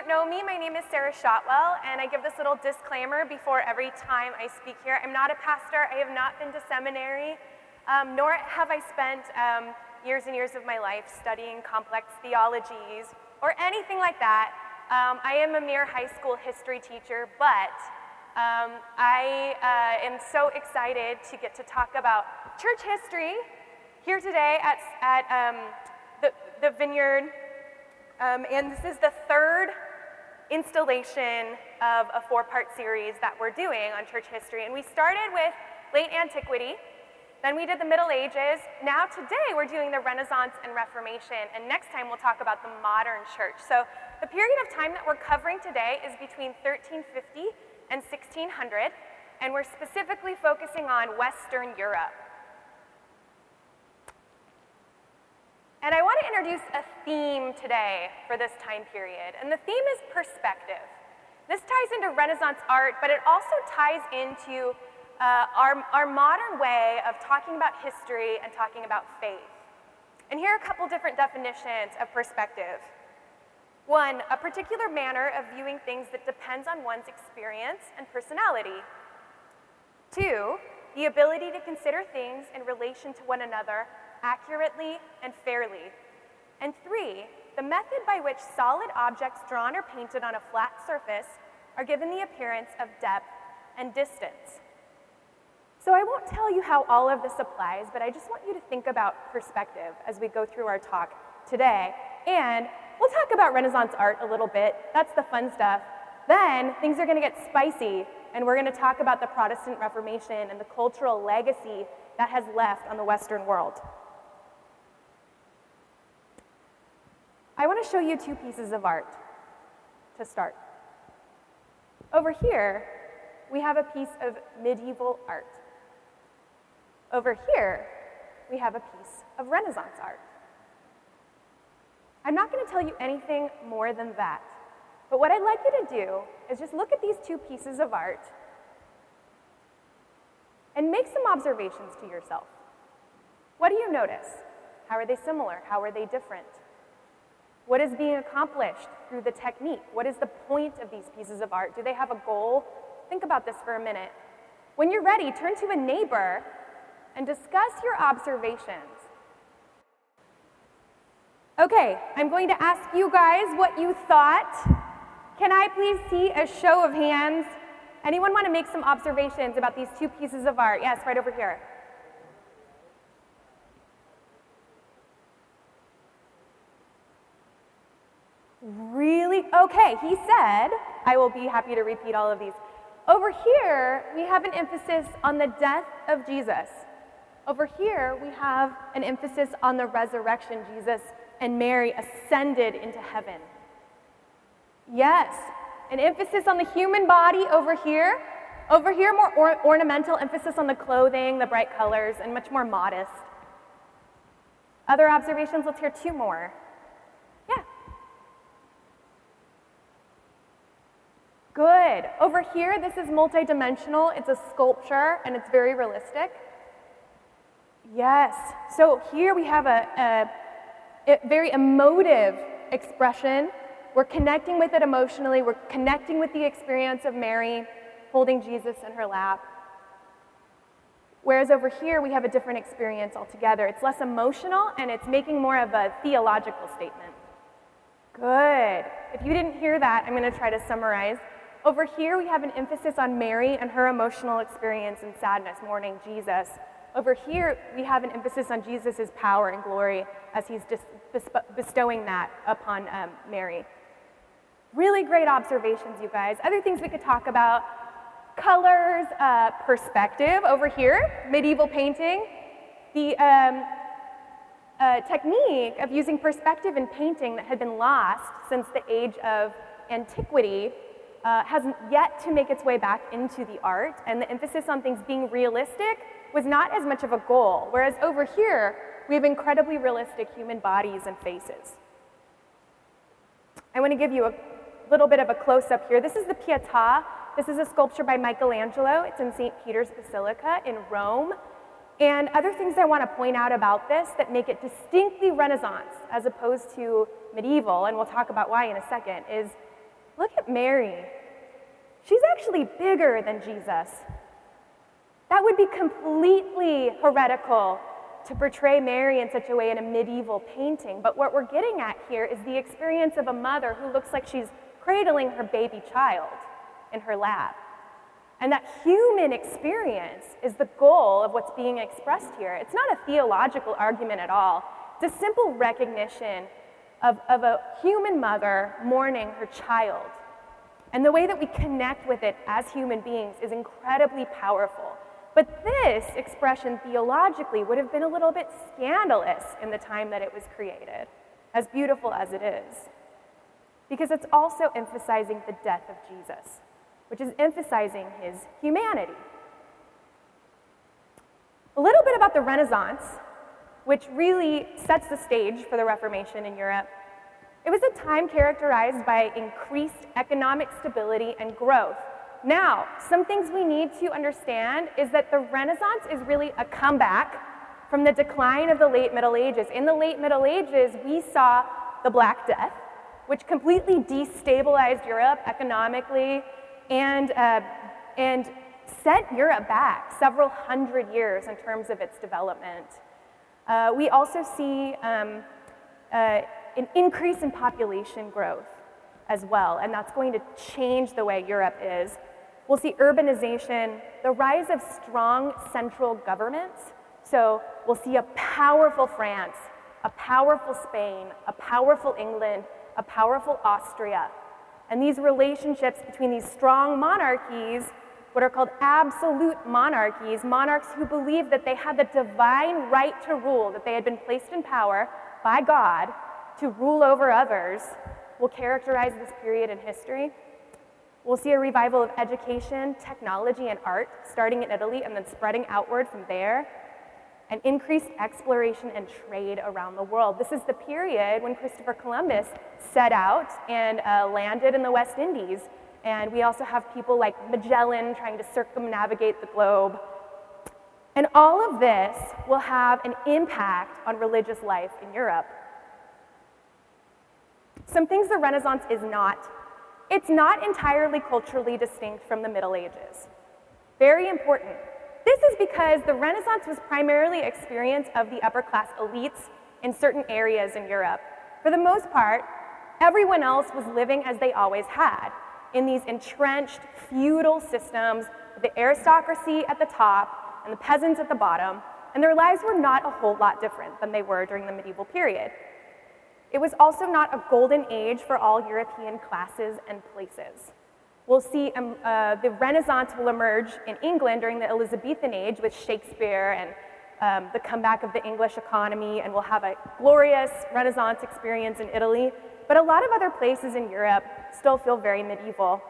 don't know me, my name is Sarah Shotwell, and I give this little disclaimer before every time I speak here. I'm not a pastor, I have not been to seminary, um, nor have I spent um, years and years of my life studying complex theologies or anything like that. Um, I am a mere high school history teacher, but um, I uh, am so excited to get to talk about church history here today at, at um, the, the Vineyard um, and this is the third installation of a four part series that we're doing on church history. And we started with late antiquity, then we did the Middle Ages. Now, today, we're doing the Renaissance and Reformation. And next time, we'll talk about the modern church. So, the period of time that we're covering today is between 1350 and 1600. And we're specifically focusing on Western Europe. And I want to introduce a theme today for this time period. And the theme is perspective. This ties into Renaissance art, but it also ties into uh, our, our modern way of talking about history and talking about faith. And here are a couple different definitions of perspective. One, a particular manner of viewing things that depends on one's experience and personality. Two, the ability to consider things in relation to one another accurately and fairly. And three, the method by which solid objects drawn or painted on a flat surface are given the appearance of depth and distance. So I won't tell you how all of this applies, but I just want you to think about perspective as we go through our talk today. And we'll talk about Renaissance art a little bit. That's the fun stuff. Then things are going to get spicy, and we're going to talk about the Protestant Reformation and the cultural legacy that has left on the Western world. I want to show you two pieces of art to start. Over here, we have a piece of medieval art. Over here, we have a piece of Renaissance art. I'm not going to tell you anything more than that. But what I'd like you to do is just look at these two pieces of art and make some observations to yourself. What do you notice? How are they similar? How are they different? What is being accomplished through the technique? What is the point of these pieces of art? Do they have a goal? Think about this for a minute. When you're ready, turn to a neighbor and discuss your observations. Okay, I'm going to ask you guys what you thought. Can I please see a show of hands? Anyone want to make some observations about these two pieces of art? Yes, right over here. Really? Okay, he said, I will be happy to repeat all of these. Over here, we have an emphasis on the death of Jesus. Over here, we have an emphasis on the resurrection. Jesus and Mary ascended into heaven. Yes, an emphasis on the human body over here. Over here, more or- ornamental emphasis on the clothing, the bright colors, and much more modest. Other observations? Let's hear two more. Good. Over here, this is multidimensional. It's a sculpture and it's very realistic. Yes. So here we have a, a, a, very emotive expression. We're connecting with it emotionally. We're connecting with the experience of Mary holding Jesus in her lap. Whereas over here, we have a different experience altogether. It's less emotional and it's making more of a theological statement. Good. If you didn't hear that, I'm going to try to summarize. Over here, we have an emphasis on Mary and her emotional experience and sadness, mourning Jesus. Over here, we have an emphasis on Jesus' power and glory as he's bestowing that upon um, Mary. Really great observations, you guys. Other things we could talk about colors, uh, perspective over here, medieval painting. The um, uh, technique of using perspective in painting that had been lost since the age of antiquity uh, has yet to make its way back into the art, and the emphasis on things being realistic was not as much of a goal, whereas over here, we have incredibly realistic human bodies and faces. I want to give you a little bit of a close up here. This is the Pietà. This is a sculpture by Michelangelo. It's in St. Peter's Basilica in Rome. And other things I want to point out about this that make it distinctly Renaissance as opposed to medieval, and we'll talk about why in a second, is look at Mary. She's actually bigger than Jesus. That would be completely heretical to portray Mary in such a way in a medieval painting. But what we're getting at here is the experience of a mother who looks like she's cradling her baby child in her lap. And that human experience is the goal of what's being expressed here. It's not a theological argument at all, it's a simple recognition of, of a human mother mourning her child. And the way that we connect with it as human beings is incredibly powerful. But this expression theologically would have been a little bit scandalous in the time that it was created, as beautiful as it is. Because it's also emphasizing the death of Jesus, which is emphasizing his humanity. A little bit about the Renaissance, which really sets the stage for the Reformation in Europe. It was a time characterized by increased economic stability and growth now, some things we need to understand is that the Renaissance is really a comeback from the decline of the late Middle Ages. In the late Middle Ages, we saw the Black Death, which completely destabilized Europe economically and, uh, and set Europe back several hundred years in terms of its development. Uh, we also see um, uh, an increase in population growth as well, and that's going to change the way Europe is. We'll see urbanization, the rise of strong central governments. So we'll see a powerful France, a powerful Spain, a powerful England, a powerful Austria. And these relationships between these strong monarchies, what are called absolute monarchies, monarchs who believe that they had the divine right to rule, that they had been placed in power by God to rule over others, will characterize this period in history. We'll see a revival of education, technology, and art, starting in Italy and then spreading outward from there, and increased exploration and trade around the world. This is the period when Christopher Columbus set out and uh, landed in the West Indies. And we also have people like Magellan trying to circumnavigate the globe. And all of this will have an impact on religious life in Europe. Some things the Renaissance is not it's not entirely culturally distinct from the Middle Ages. Very important. This is because the Renaissance was primarily experience of the upper class elites in certain areas in Europe. For the most part, everyone else was living as they always had, in these entrenched feudal systems with the aristocracy at the top and the peasants at the bottom, and their lives were not a whole lot different than they were during the medieval period. It was also not a golden age for all European classes and places. We'll see um, uh, the Renaissance will emerge in England during the Elizabethan age with Shakespeare and um, the comeback of the English economy, and we'll have a glorious Renaissance experience in Italy. But a lot of other places in Europe still feel very medieval.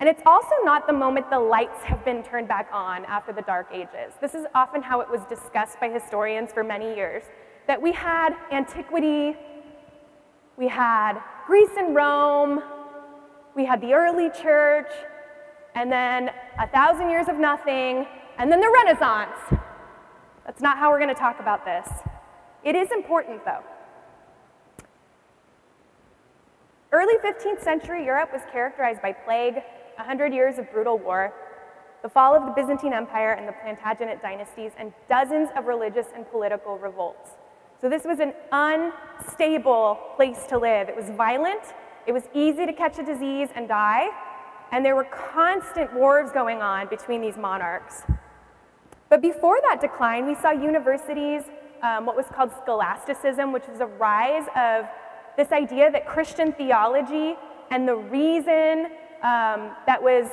And it's also not the moment the lights have been turned back on after the Dark Ages. This is often how it was discussed by historians for many years that we had antiquity we had Greece and Rome, we had the early church, and then a thousand years of nothing, and then the Renaissance. That's not how we're going to talk about this. It is important, though. Early 15th century Europe was characterized by plague, 100 years of brutal war, the fall of the Byzantine Empire and the Plantagenet dynasties, and dozens of religious and political revolts. So this was an unstable place to live. It was violent, it was easy to catch a disease and die, and there were constant wars going on between these monarchs. But before that decline, we saw universities, um, what was called scholasticism, which was a rise of this idea that Christian theology and the reason um, that was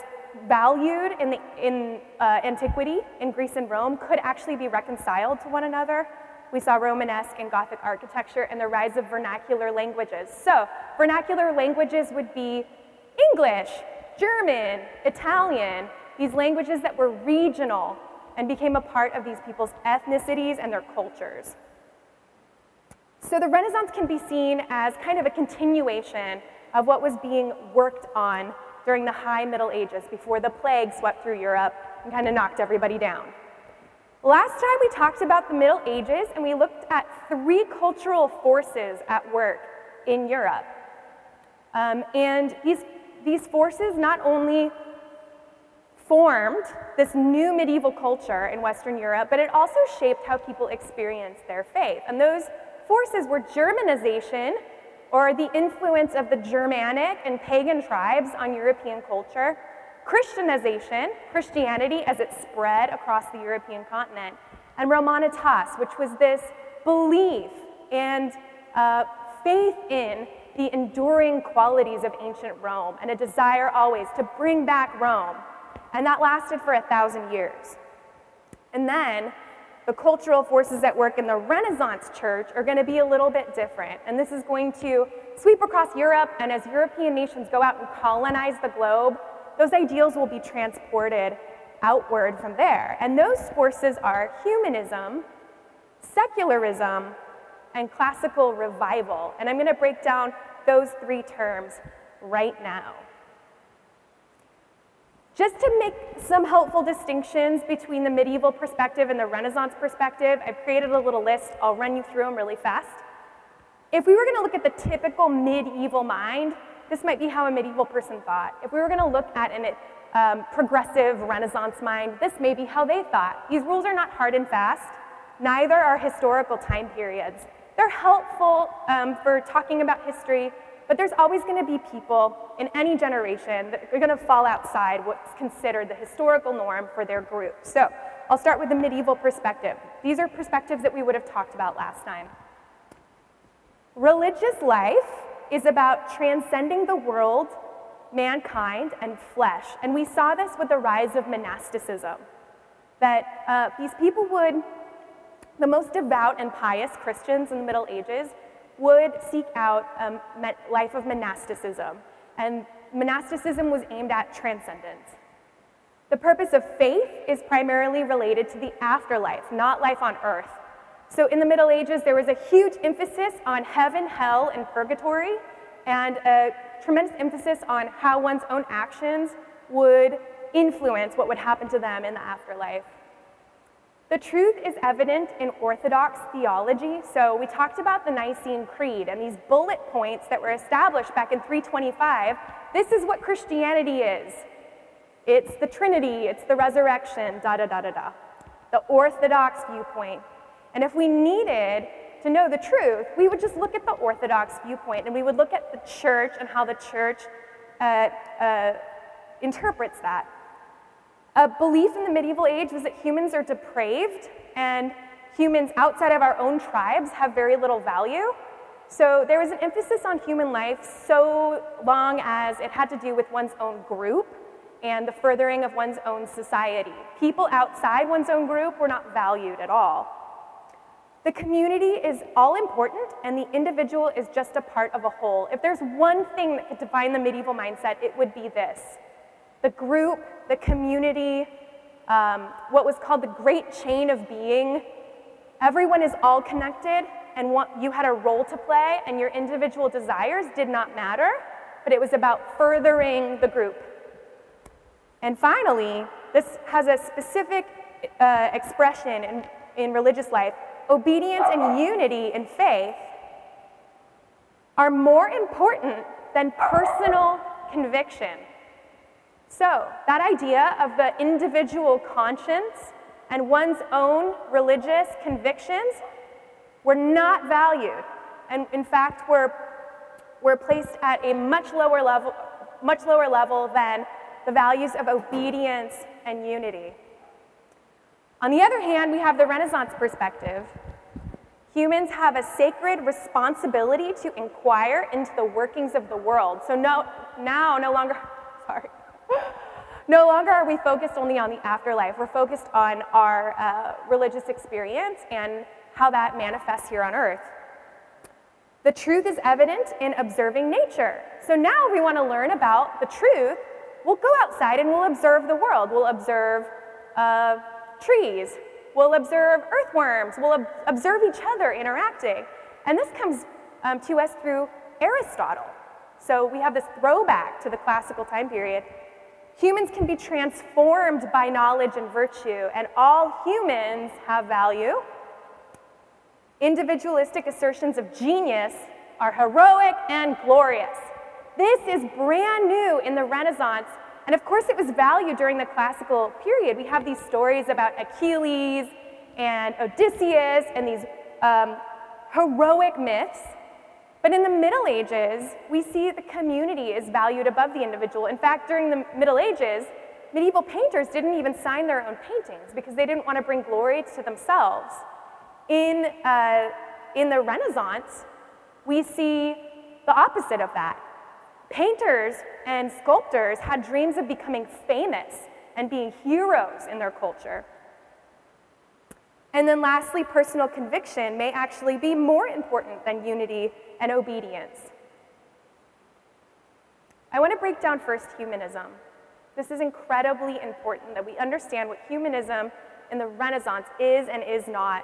valued in, the, in uh, antiquity in Greece and Rome could actually be reconciled to one another we saw Romanesque and Gothic architecture and the rise of vernacular languages. So, vernacular languages would be English, German, Italian, these languages that were regional and became a part of these people's ethnicities and their cultures. So, the Renaissance can be seen as kind of a continuation of what was being worked on during the High Middle Ages before the plague swept through Europe and kind of knocked everybody down. Last time we talked about the Middle Ages and we looked at three cultural forces at work in Europe. Um, and these these forces not only formed this new medieval culture in Western Europe, but it also shaped how people experienced their faith. And those forces were Germanization, or the influence of the Germanic and pagan tribes on European culture, Christianization, Christianity as it spread across the European continent, and Romanitas, which was this belief and uh, faith in the enduring qualities of ancient Rome and a desire always to bring back Rome. And that lasted for a thousand years. And then the cultural forces at work in the Renaissance church are going to be a little bit different. And this is going to sweep across Europe, and as European nations go out and colonize the globe, those ideals will be transported outward from there. And those forces are humanism, secularism, and classical revival. And I'm going to break down those three terms right now. Just to make some helpful distinctions between the medieval perspective and the Renaissance perspective, I've created a little list. I'll run you through them really fast. If we were going to look at the typical medieval mind, this might be how a medieval person thought. If we were going to look at an um, progressive Renaissance mind, this may be how they thought. These rules are not hard and fast, neither are historical time periods. They're helpful um, for talking about history, but there's always going to be people in any generation that are going to fall outside what's considered the historical norm for their group. So I'll start with the medieval perspective. These are perspectives that we would have talked about last time. Religious life is about transcending the world, mankind, and flesh. And we saw this with the rise of monasticism. That uh, these people would, the most devout and pious Christians in the Middle Ages, would seek out a um, life of monasticism. And monasticism was aimed at transcendence. The purpose of faith is primarily related to the afterlife, not life on earth. So in the Middle Ages, there was a huge emphasis on heaven, hell, and purgatory, and a tremendous emphasis on how one's own actions would influence what would happen to them in the afterlife. The truth is evident in Orthodox theology. So, we talked about the Nicene Creed and these bullet points that were established back in 325. This is what Christianity is it's the Trinity, it's the resurrection, da da da da da. The Orthodox viewpoint. And if we needed to know the truth, we would just look at the Orthodox viewpoint and we would look at the church and how the church uh, uh, interprets that. A belief in the medieval age was that humans are depraved and humans outside of our own tribes have very little value. So there was an emphasis on human life so long as it had to do with one's own group and the furthering of one's own society. People outside one's own group were not valued at all. The community is all important and the individual is just a part of a whole. If there's one thing that could define the medieval mindset, it would be this the group, the community, um, what was called the great chain of being. Everyone is all connected, and what, you had a role to play, and your individual desires did not matter, but it was about furthering the group. And finally, this has a specific uh, expression in, in religious life obedience and unity in faith are more important than personal conviction. So, that idea of the individual conscience and one's own religious convictions were not valued, and in fact, were, were placed at a much lower level, much lower level than the values of obedience and unity. On the other hand, we have the Renaissance perspective. Humans have a sacred responsibility to inquire into the workings of the world. So no, now, no longer, sorry, no longer are we focused only on the afterlife. We're focused on our uh, religious experience and how that manifests here on earth. The truth is evident in observing nature. So now we want to learn about the truth. We'll go outside and we'll observe the world. We'll observe uh, trees. We'll observe earthworms. We'll ob- observe each other interacting. And this comes um, to us through Aristotle. So we have this throwback to the classical time period. Humans can be transformed by knowledge and virtue, and all humans have value. Individualistic assertions of genius are heroic and glorious. This is brand new in the Renaissance. And of course, it was valued during the classical period. We have these stories about Achilles and Odysseus and these um, heroic myths. But in the Middle Ages, we see the community is valued above the individual. In fact, during the Middle Ages, medieval painters didn't even sign their own paintings because they didn't want to bring glory to themselves. In, uh, in the Renaissance, we see the opposite of that. Painters and sculptors had dreams of becoming famous and being heroes in their culture. And then lastly, personal conviction may actually be more important than unity and obedience. I want to break down first humanism. This is incredibly important that we understand what humanism in the Renaissance is and is not.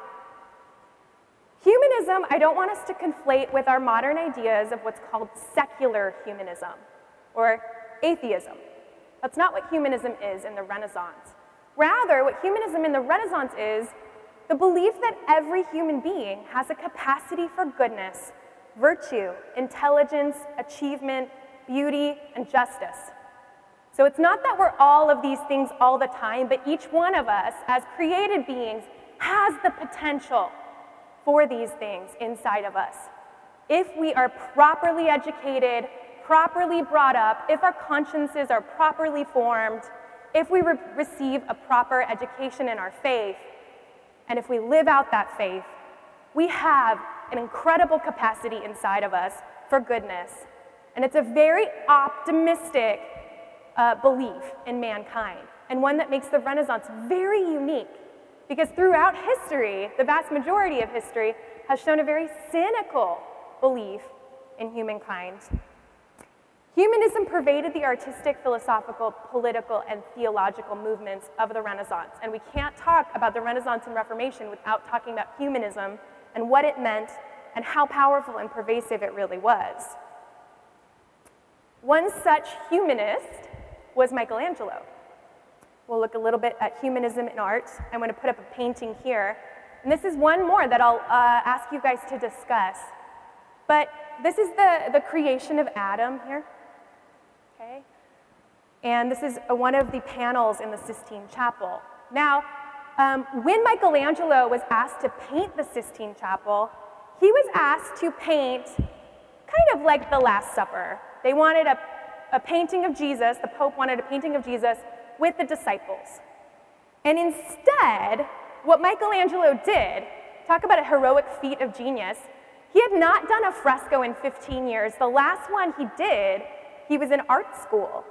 Humanism, I don't want us to conflate with our modern ideas of what's called secular humanism or atheism. That's not what humanism is in the Renaissance. Rather, what humanism in the Renaissance is the belief that every human being has a capacity for goodness, virtue, intelligence, achievement, beauty, and justice. So it's not that we're all of these things all the time, but each one of us, as created beings, has the potential for these things inside of us. If we are properly educated, properly brought up, if our consciences are properly formed, if we re- receive a proper education in our faith, and if we live out that faith, we have an incredible capacity inside of us for goodness. And it's a very optimistic uh, belief in mankind, and one that makes the Renaissance very unique. Because throughout history, the vast majority of history has shown a very cynical belief in humankind. Humanism pervaded the artistic, philosophical, political, and theological movements of the Renaissance. And we can't talk about the Renaissance and Reformation without talking about humanism and what it meant and how powerful and pervasive it really was. One such humanist was Michelangelo. We'll look a little bit at humanism in art. I'm going to put up a painting here. And this is one more that I'll uh, ask you guys to discuss. But this is the, the creation of Adam here. Okay? And this is one of the panels in the Sistine Chapel. Now, um, when Michelangelo was asked to paint the Sistine Chapel, he was asked to paint kind of like the Last Supper. They wanted a, a painting of Jesus, the Pope wanted a painting of Jesus with the disciples. And instead, what Michelangelo did, talk about a heroic feat of genius, he had not done a fresco in 15 years. The last one he did he was in art school.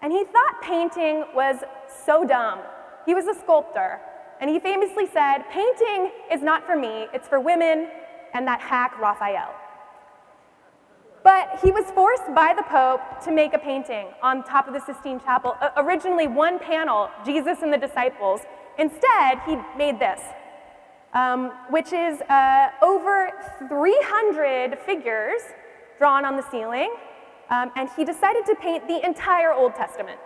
And he thought painting was so dumb. He was a sculptor. And he famously said, Painting is not for me, it's for women and that hack Raphael. But he was forced by the Pope to make a painting on top of the Sistine Chapel. Originally, one panel, Jesus and the disciples. Instead, he made this, um, which is uh, over 300 figures drawn on the ceiling um, and he decided to paint the entire Old Testament.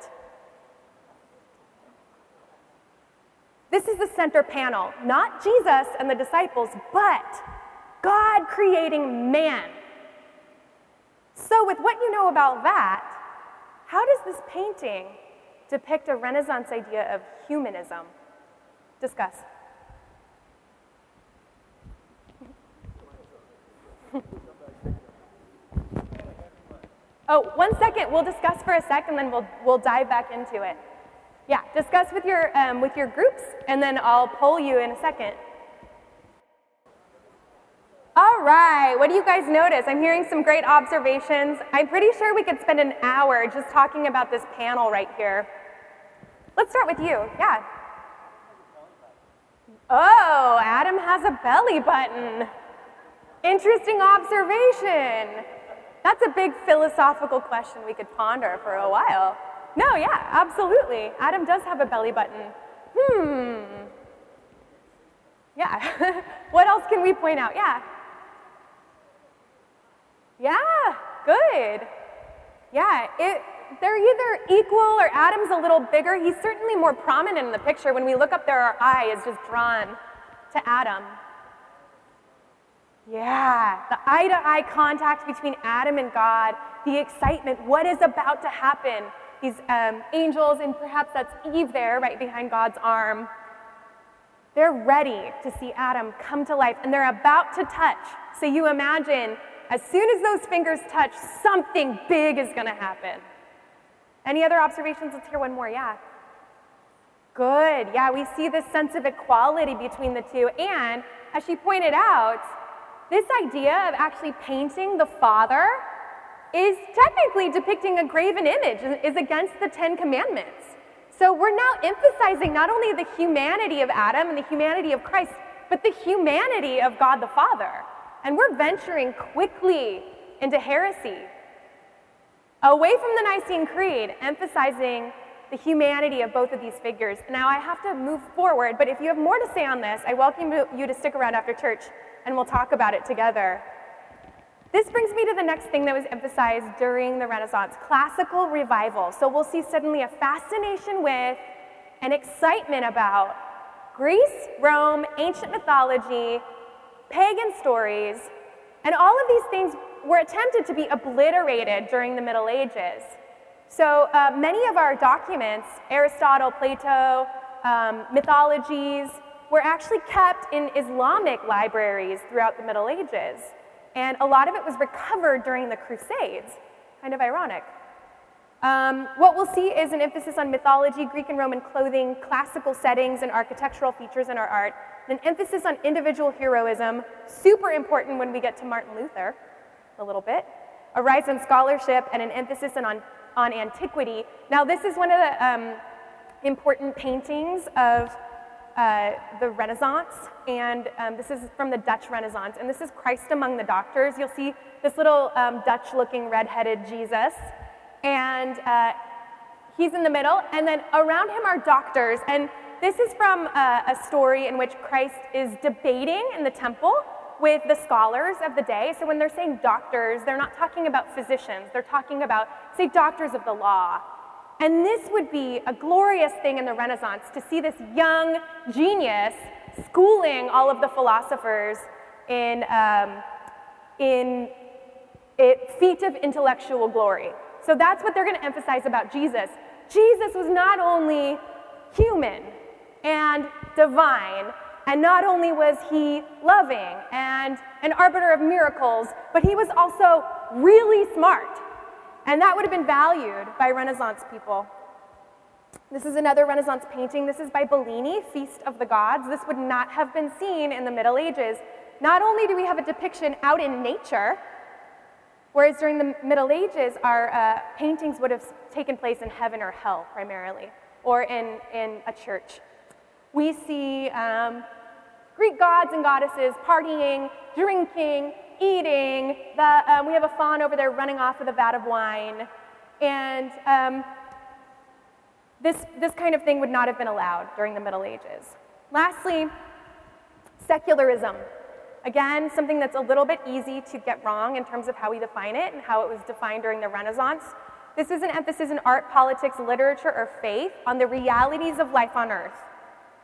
This is the center panel, not Jesus and the disciples, but God creating man. So, with what you know about that, how does this painting depict a Renaissance idea of humanism? Discuss. Oh, one second. We'll discuss for a second, then we'll, we'll dive back into it. Yeah, discuss with your, um, with your groups, and then I'll poll you in a second. All right, what do you guys notice? I'm hearing some great observations. I'm pretty sure we could spend an hour just talking about this panel right here. Let's start with you. Yeah. Oh, Adam has a belly button. Interesting observation. That's a big philosophical question we could ponder for a while. No, yeah, absolutely. Adam does have a belly button. Hmm. Yeah. what else can we point out? Yeah. Yeah, good. Yeah, it, they're either equal or Adam's a little bigger. He's certainly more prominent in the picture. When we look up there, our eye is just drawn to Adam. Yeah, the eye to eye contact between Adam and God, the excitement, what is about to happen. These um, angels, and perhaps that's Eve there, right behind God's arm. They're ready to see Adam come to life, and they're about to touch. So you imagine, as soon as those fingers touch, something big is going to happen. Any other observations? Let's hear one more. Yeah. Good. Yeah, we see this sense of equality between the two. And as she pointed out, this idea of actually painting the Father is technically depicting a graven image, is against the Ten Commandments. So we're now emphasizing not only the humanity of Adam and the humanity of Christ, but the humanity of God the Father. And we're venturing quickly into heresy. Away from the Nicene Creed, emphasizing the humanity of both of these figures. Now, I have to move forward, but if you have more to say on this, I welcome you to stick around after church and we'll talk about it together. This brings me to the next thing that was emphasized during the Renaissance classical revival. So we'll see suddenly a fascination with and excitement about Greece, Rome, ancient mythology, pagan stories, and all of these things were attempted to be obliterated during the Middle Ages. So uh, many of our documents, Aristotle, Plato, um, mythologies, were actually kept in Islamic libraries throughout the Middle Ages. And a lot of it was recovered during the Crusades. Kind of ironic. Um, what we'll see is an emphasis on mythology, Greek and Roman clothing, classical settings, and architectural features in our art, an emphasis on individual heroism, super important when we get to Martin Luther, a little bit, a rise in scholarship, and an emphasis on, on antiquity. Now, this is one of the um, important paintings of uh, the Renaissance, and um, this is from the Dutch Renaissance, and this is Christ among the doctors. You'll see this little um, Dutch looking red-headed Jesus, and uh, he's in the middle, and then around him are doctors, and this is from uh, a story in which Christ is debating in the temple with the scholars of the day. So when they're saying doctors, they're not talking about physicians, they're talking about, say, doctors of the law and this would be a glorious thing in the Renaissance to see this young genius schooling all of the philosophers in, um, in a feat of intellectual glory. So that's what they're going to emphasize about Jesus. Jesus was not only human and divine, and not only was he loving and an arbiter of miracles, but he was also really smart. And that would have been valued by Renaissance people. This is another Renaissance painting. This is by Bellini, Feast of the Gods. This would not have been seen in the Middle Ages. Not only do we have a depiction out in nature, whereas during the Middle Ages, our uh, paintings would have taken place in heaven or hell primarily, or in, in a church. We see um, Greek gods and goddesses partying, drinking, eating. The, um, we have a faun over there running off with a vat of wine. And um, this, this kind of thing would not have been allowed during the Middle Ages. Lastly, secularism. Again, something that's a little bit easy to get wrong in terms of how we define it and how it was defined during the Renaissance. This is an emphasis in art, politics, literature, or faith on the realities of life on earth,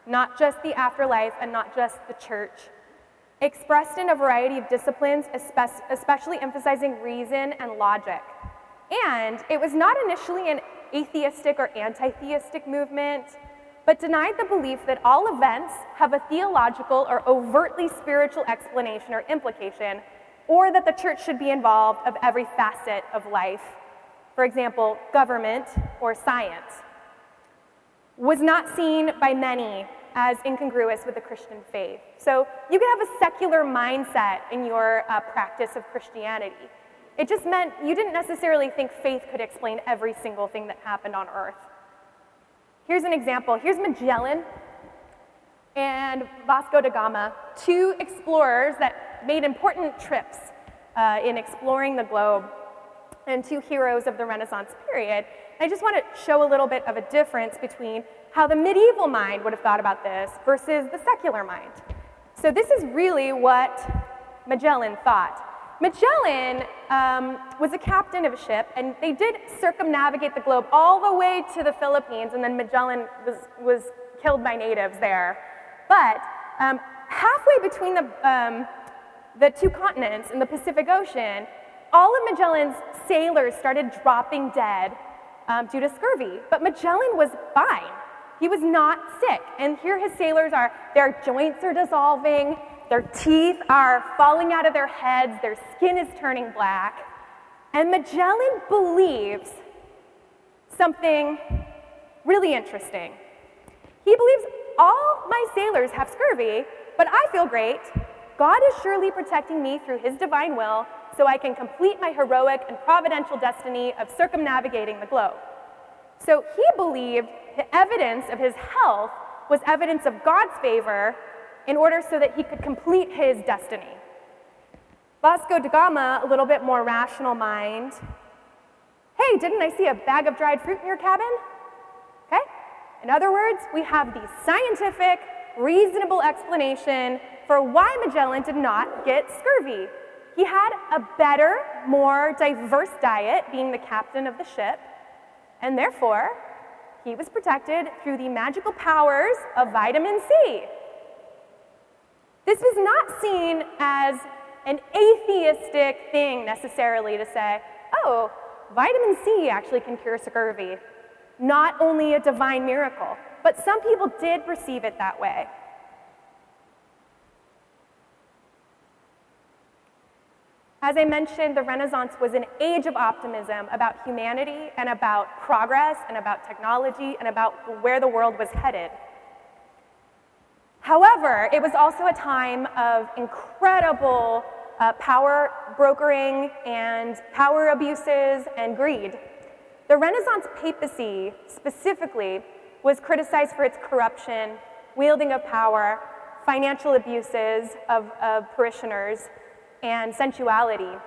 not just the afterlife and not just the church expressed in a variety of disciplines, especially emphasizing reason and logic. And it was not initially an atheistic or anti theistic movement, but denied the belief that all events have a theological or overtly spiritual explanation or implication, or that the church should be involved of every facet of life. For example, government or science was not seen by many as incongruous with the Christian faith. So you could have a secular mindset in your uh, practice of Christianity. It just meant you didn't necessarily think faith could explain every single thing that happened on earth. Here's an example. Here's Magellan and Vasco da Gama, two explorers that made important trips uh, in exploring the globe, and two heroes of the Renaissance period. I just want to show a little bit of a difference between how the medieval mind would have thought about this versus the secular mind. So, this is really what Magellan thought. Magellan um, was a captain of a ship, and they did circumnavigate the globe all the way to the Philippines, and then Magellan was, was killed by natives there. But um, halfway between the, um, the two continents in the Pacific Ocean, all of Magellan's sailors started dropping dead um, due to scurvy. But Magellan was fine. He was not sick. And here his sailors are, their joints are dissolving, their teeth are falling out of their heads, their skin is turning black. And Magellan believes something really interesting. He believes all my sailors have scurvy, but I feel great. God is surely protecting me through his divine will so I can complete my heroic and providential destiny of circumnavigating the globe. So he believed the evidence of his health was evidence of God's favor in order so that he could complete his destiny. Vasco da Gama, a little bit more rational mind. Hey, didn't I see a bag of dried fruit in your cabin? Okay? In other words, we have the scientific, reasonable explanation for why Magellan did not get scurvy. He had a better, more diverse diet, being the captain of the ship, and therefore, he was protected through the magical powers of vitamin C. This was not seen as an atheistic thing necessarily to say, oh, vitamin C actually can cure scurvy. Not only a divine miracle, but some people did perceive it that way. As I mentioned, the Renaissance was an age of optimism about humanity and about progress and about technology and about where the world was headed. However, it was also a time of incredible uh, power brokering and power abuses and greed. The Renaissance papacy, specifically, was criticized for its corruption, wielding of power, financial abuses of, of parishioners, and sensuality.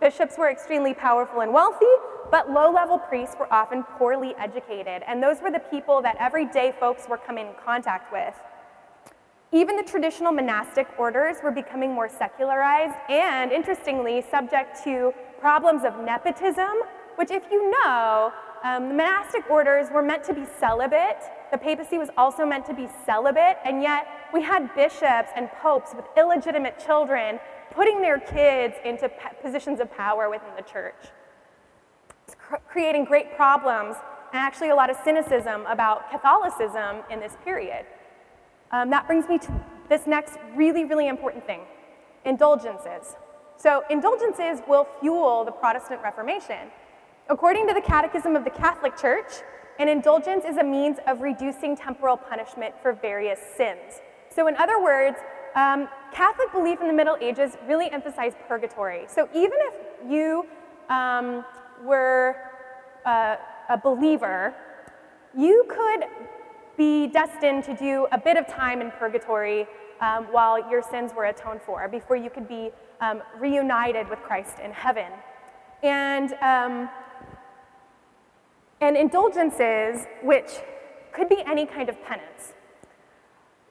Bishops were extremely powerful and wealthy, but low level priests were often poorly educated, and those were the people that everyday folks were coming in contact with. Even the traditional monastic orders were becoming more secularized and, interestingly, subject to problems of nepotism, which, if you know, um, the monastic orders were meant to be celibate. The papacy was also meant to be celibate, and yet we had bishops and popes with illegitimate children putting their kids into positions of power within the church. It's cr- creating great problems and actually a lot of cynicism about Catholicism in this period. Um, that brings me to this next really, really important thing indulgences. So, indulgences will fuel the Protestant Reformation. According to the Catechism of the Catholic Church, an indulgence is a means of reducing temporal punishment for various sins. So, in other words, um, Catholic belief in the Middle Ages really emphasized purgatory. So, even if you um, were uh, a believer, you could be destined to do a bit of time in purgatory um, while your sins were atoned for before you could be um, reunited with Christ in heaven. And, um, and indulgences, which could be any kind of penance,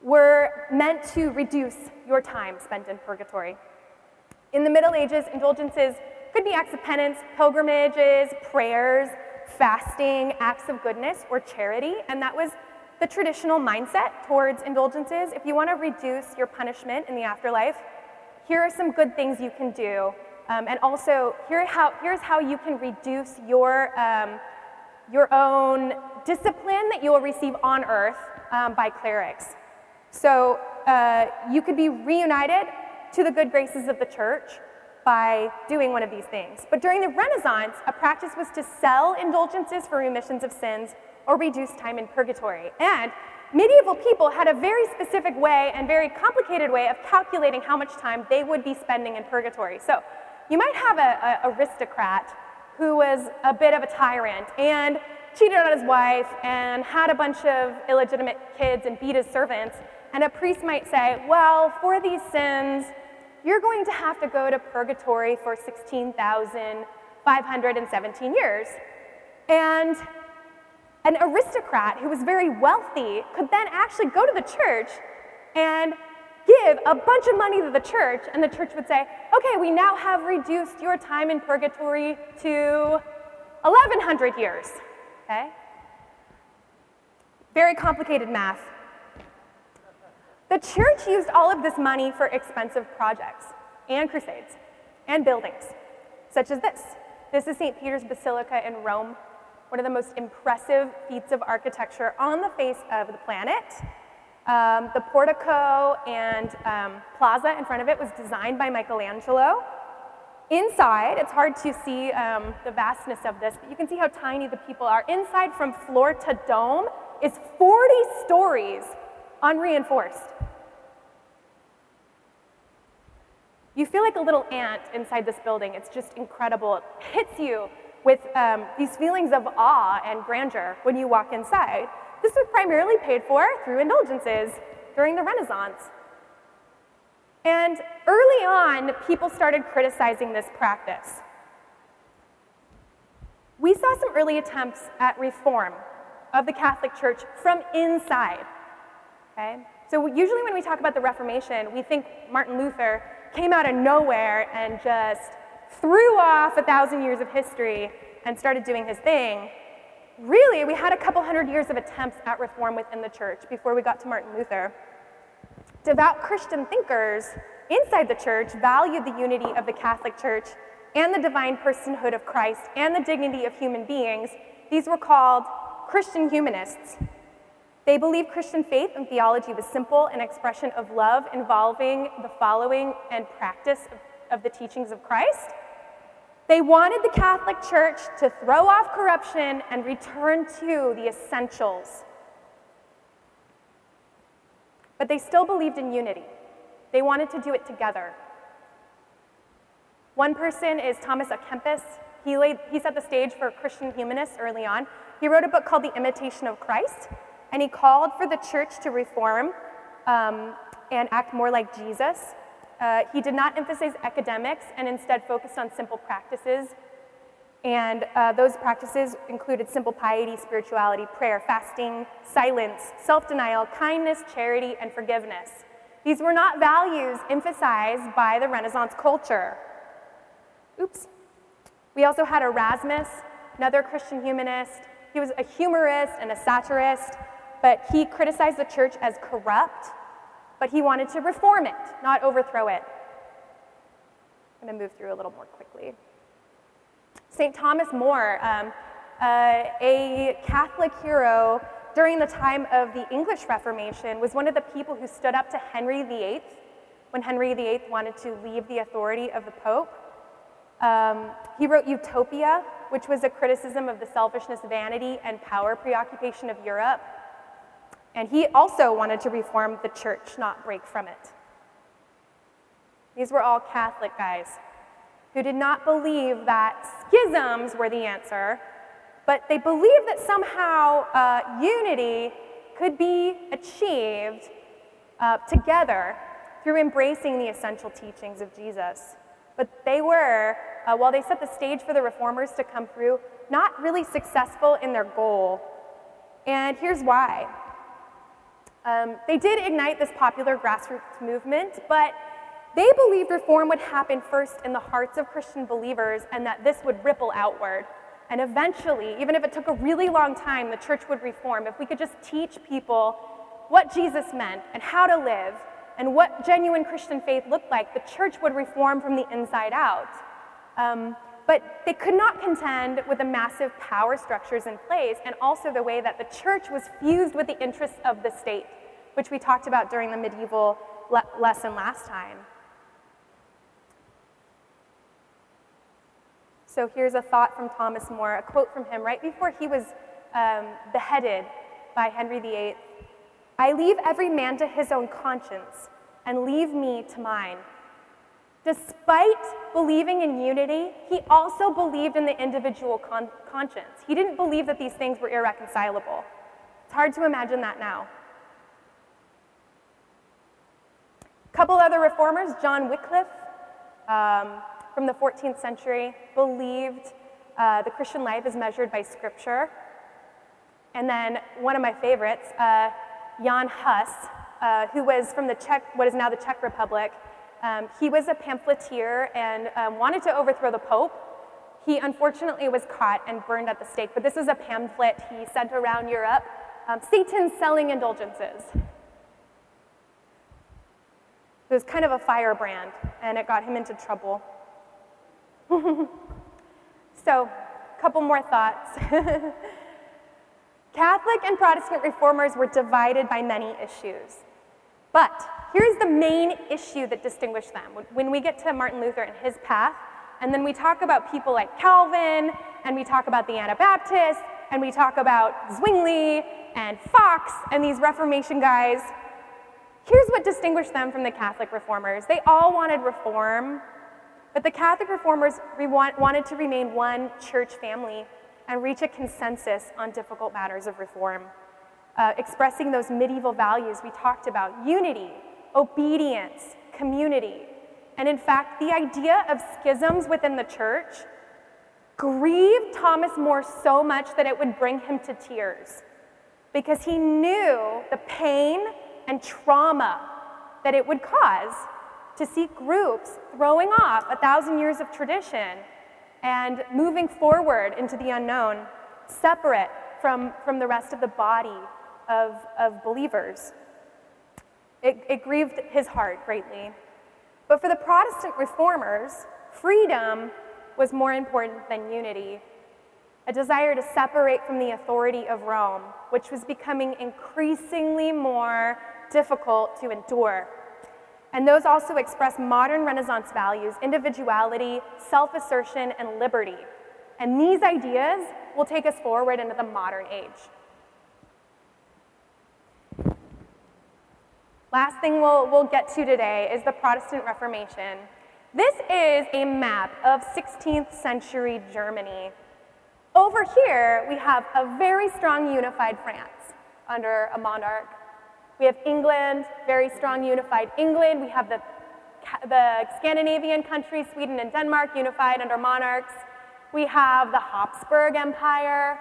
were meant to reduce your time spent in purgatory. In the Middle Ages, indulgences could be acts of penance, pilgrimages, prayers, fasting, acts of goodness, or charity, and that was the traditional mindset towards indulgences. If you want to reduce your punishment in the afterlife, here are some good things you can do. Um, and also, here how, here's how you can reduce your, um, your own discipline that you will receive on earth um, by clerics. So, uh, you could be reunited to the good graces of the church by doing one of these things. But during the Renaissance, a practice was to sell indulgences for remissions of sins or reduce time in purgatory. And medieval people had a very specific way and very complicated way of calculating how much time they would be spending in purgatory. So you might have an aristocrat who was a bit of a tyrant and cheated on his wife and had a bunch of illegitimate kids and beat his servants. And a priest might say, well, for these sins, you're going to have to go to purgatory for 16,517 years. And an aristocrat who was very wealthy could then actually go to the church and give a bunch of money to the church, and the church would say, okay, we now have reduced your time in purgatory to 1100 years. Okay? Very complicated math. The church used all of this money for expensive projects. and crusades and buildings, such as this. This is St. Peter's Basilica in Rome, one of the most impressive feats of architecture on the face of the planet. Um, the portico and um, plaza in front of it was designed by Michelangelo. Inside, it's hard to see um, the vastness of this, but you can see how tiny the people are. Inside, from floor to dome, is 40 stories unreinforced. You feel like a little ant inside this building. It's just incredible. It hits you with um, these feelings of awe and grandeur when you walk inside. This was primarily paid for through indulgences during the Renaissance. And early on, people started criticizing this practice. We saw some early attempts at reform of the Catholic Church from inside. Okay? So usually when we talk about the Reformation, we think Martin Luther came out of nowhere and just threw off a thousand years of history and started doing his thing. Really, we had a couple hundred years of attempts at reform within the church before we got to Martin Luther. Devout Christian thinkers inside the church valued the unity of the Catholic Church and the divine personhood of Christ and the dignity of human beings. These were called Christian humanists. They believed Christian faith and theology was simple, an expression of love involving the following and practice of, of the teachings of Christ. They wanted the Catholic Church to throw off corruption and return to the essentials. But they still believed in unity. They wanted to do it together. One person is Thomas à Kempis. He, laid, he set the stage for Christian humanists early on. He wrote a book called The Imitation of Christ, and he called for the church to reform um, and act more like Jesus. Uh, he did not emphasize academics and instead focused on simple practices. And uh, those practices included simple piety, spirituality, prayer, fasting, silence, self denial, kindness, charity, and forgiveness. These were not values emphasized by the Renaissance culture. Oops. We also had Erasmus, another Christian humanist. He was a humorist and a satirist, but he criticized the church as corrupt but he wanted to reform it, not overthrow it. I'm going to move through a little more quickly. St. Thomas More, um, uh, a Catholic hero during the time of the English Reformation, was one of the people who stood up to Henry VIII when Henry VIII wanted to leave the authority of the Pope. Um, he wrote Utopia, which was a criticism of the selfishness, vanity, and power preoccupation of Europe. And he also wanted to reform the church, not break from it. These were all Catholic guys who did not believe that schisms were the answer, but they believed that somehow uh, unity could be achieved uh, together through embracing the essential teachings of Jesus. But they were, uh, while they set the stage for the reformers to come through, not really successful in their goal. And here's why. Um, they did ignite this popular grassroots movement, but they believed reform would happen first in the hearts of Christian believers and that this would ripple outward. And eventually, even if it took a really long time, the church would reform. If we could just teach people what Jesus meant and how to live and what genuine Christian faith looked like, the church would reform from the inside out. Um, but they could not contend with the massive power structures in place and also the way that the church was fused with the interests of the state, which we talked about during the medieval le- lesson last time. So here's a thought from Thomas More, a quote from him right before he was um, beheaded by Henry VIII. I leave every man to his own conscience and leave me to mine. Despite believing in unity, he also believed in the individual con- conscience. He didn't believe that these things were irreconcilable. It's hard to imagine that now. A couple other reformers, John Wycliffe um, from the 14th century, believed uh, the Christian life is measured by scripture. And then one of my favorites, uh, Jan Hus, uh, who was from the Czech, what is now the Czech Republic, um, he was a pamphleteer and um, wanted to overthrow the Pope. He unfortunately was caught and burned at the stake, but this was a pamphlet he sent around Europe um, Satan selling indulgences. It was kind of a firebrand, and it got him into trouble. so, a couple more thoughts. Catholic and Protestant reformers were divided by many issues. But here's the main issue that distinguished them. When we get to Martin Luther and his path, and then we talk about people like Calvin, and we talk about the Anabaptists, and we talk about Zwingli and Fox and these Reformation guys, here's what distinguished them from the Catholic reformers. They all wanted reform, but the Catholic reformers wanted to remain one church family and reach a consensus on difficult matters of reform, uh, expressing those medieval values we talked about unity, obedience, community. And in fact, the idea of schisms within the church grieved Thomas More so much that it would bring him to tears because he knew the pain and trauma that it would cause to see groups throwing off a thousand years of tradition and moving forward into the unknown, separate from, from the rest of the body of, of believers. It, it grieved his heart greatly. But for the Protestant reformers, freedom was more important than unity. A desire to separate from the authority of Rome, which was becoming increasingly more difficult to endure. And those also express modern Renaissance values individuality, self assertion, and liberty. And these ideas will take us forward into the modern age. Last thing we'll, we'll get to today is the Protestant Reformation. This is a map of 16th century Germany. Over here, we have a very strong unified France under a monarch we have England, very strong unified England. We have the, the Scandinavian countries, Sweden and Denmark, unified under monarchs. We have the Habsburg Empire.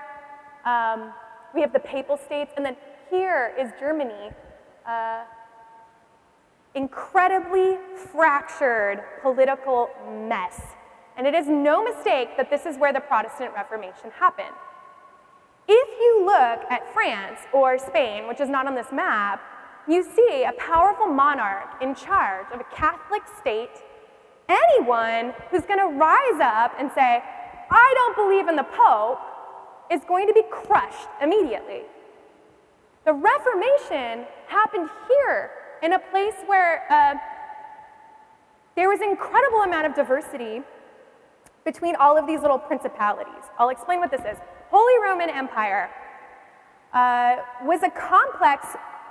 Um, we have the Papal States. And then here is Germany. Uh, incredibly fractured political mess. And it is no mistake that this is where the Protestant Reformation happened. If you look at France or Spain, which is not on this map, you see a powerful monarch in charge of a Catholic state. Anyone who's going to rise up and say, I don't believe in the Pope, is going to be crushed immediately. The Reformation happened here in a place where uh, there was an incredible amount of diversity between all of these little principalities. I'll explain what this is. Holy Roman Empire uh, was a complex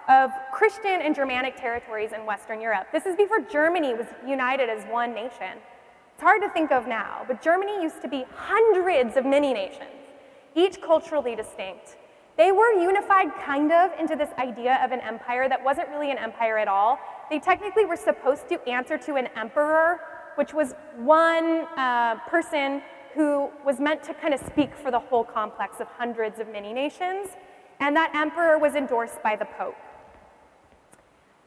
of Christian and Germanic territories in Western Europe. This is before Germany was united as one nation. It's hard to think of now, but Germany used to be hundreds of mini nations, each culturally distinct. They were unified kind of into this idea of an empire that wasn't really an empire at all. They technically were supposed to answer to an emperor, which was one uh, person who was meant to kind of speak for the whole complex of hundreds of mini nations, and that emperor was endorsed by the Pope.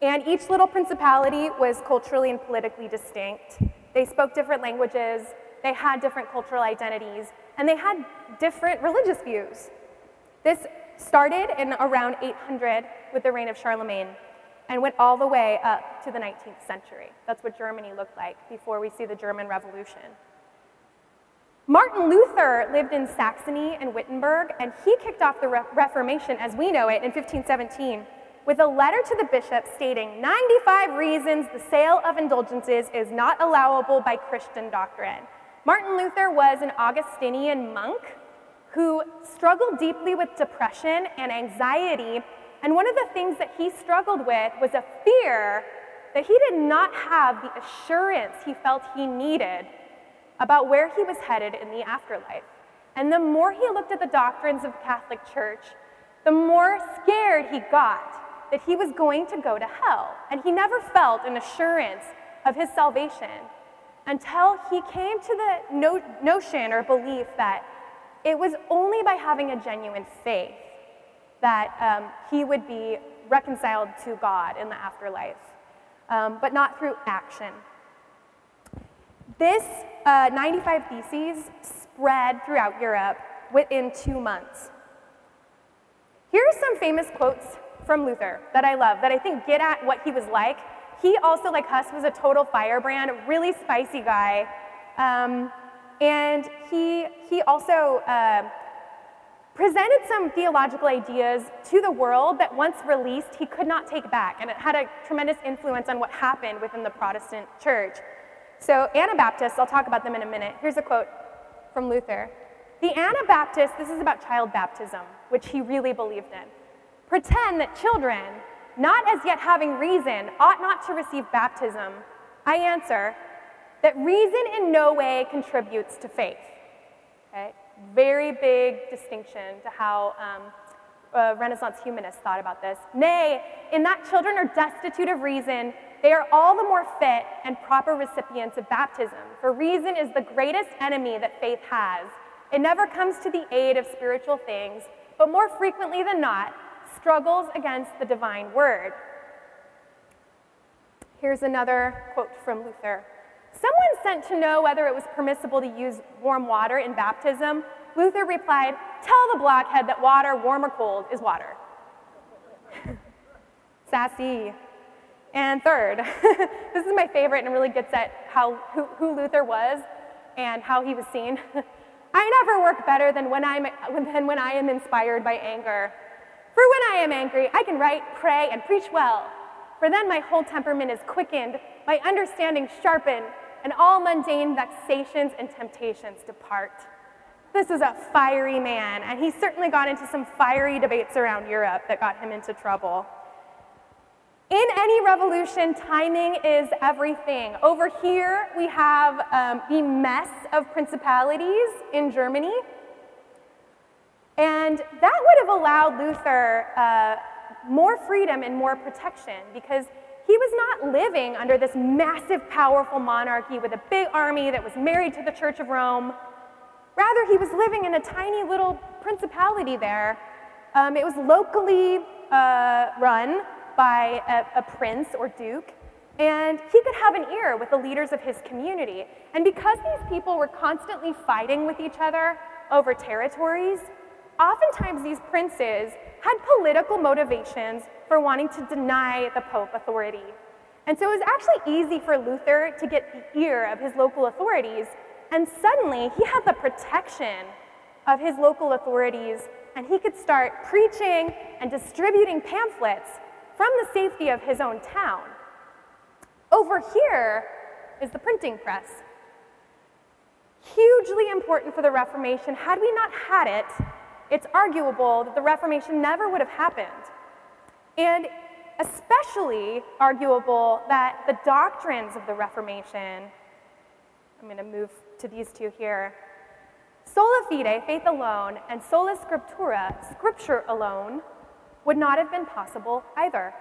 And each little principality was culturally and politically distinct. They spoke different languages, they had different cultural identities, and they had different religious views. This started in around 800 with the reign of Charlemagne and went all the way up to the 19th century. That's what Germany looked like before we see the German Revolution. Martin Luther lived in Saxony and Wittenberg, and he kicked off the Re- Reformation as we know it in 1517 with a letter to the bishop stating 95 reasons the sale of indulgences is not allowable by Christian doctrine. Martin Luther was an Augustinian monk who struggled deeply with depression and anxiety. And one of the things that he struggled with was a fear that he did not have the assurance he felt he needed about where he was headed in the afterlife. And the more he looked at the doctrines of the Catholic Church, the more scared he got that he was going to go to hell. And he never felt an assurance of his salvation until he came to the no- notion or belief that it was only by having a genuine faith that um, he would be reconciled to God in the afterlife, um, but not through action. This uh, 95 Theses spread throughout Europe within two months. Here are some famous quotes from Luther that I love, that I think get at what he was like. he also, like Huss, was a total firebrand, really spicy guy. Um, and he, he also uh, presented some theological ideas to the world that once released, he could not take back. And it had a tremendous influence on what happened within the Protestant church. So, Anabaptists, I'll talk about them in a minute. Here's a quote from Luther The Anabaptists, this is about child baptism, which he really believed in, pretend that children, not as yet having reason, ought not to receive baptism. I answer that reason in no way contributes to faith. Okay? Very big distinction to how um, uh, Renaissance humanists thought about this. Nay, in that children are destitute of reason, they are all the more fit and proper recipients of baptism. For reason is the greatest enemy that faith has. It never comes to the aid of spiritual things, but more frequently than not, struggles against the divine word. Here's another quote from Luther Someone sent to know whether it was permissible to use warm water in baptism. Luther replied, Tell the blockhead that water, warm or cold, is water. Sassy. And third, this is my favorite and really gets at how, who, who Luther was and how he was seen. I never work better than when, I'm, than when I am inspired by anger. For when I am angry, I can write, pray, and preach well. For then my whole temperament is quickened, my understanding sharpened, and all mundane vexations and temptations depart. This is a fiery man, and he certainly got into some fiery debates around Europe that got him into trouble. In any revolution, timing is everything. Over here, we have um, the mess of principalities in Germany. And that would have allowed Luther uh, more freedom and more protection because he was not living under this massive, powerful monarchy with a big army that was married to the Church of Rome. Rather, he was living in a tiny little principality there. Um, it was locally uh, run by a, a prince or duke, and he could have an ear with the leaders of his community. And because these people were constantly fighting with each other over territories, oftentimes these princes had political motivations for wanting to deny the Pope authority. And so it was actually easy for Luther to get the ear of his local authorities, and suddenly he had the protection of his local authorities, and he could start preaching and distributing pamphlets from the safety of his own town. Over here is the printing press. Hugely important for the Reformation. Had we not had it, it's arguable that the Reformation never would have happened. And especially arguable that the doctrines of the Reformation, I'm going to move to these two here, sola fide, faith alone, and sola scriptura, scripture alone, would not have been possible either.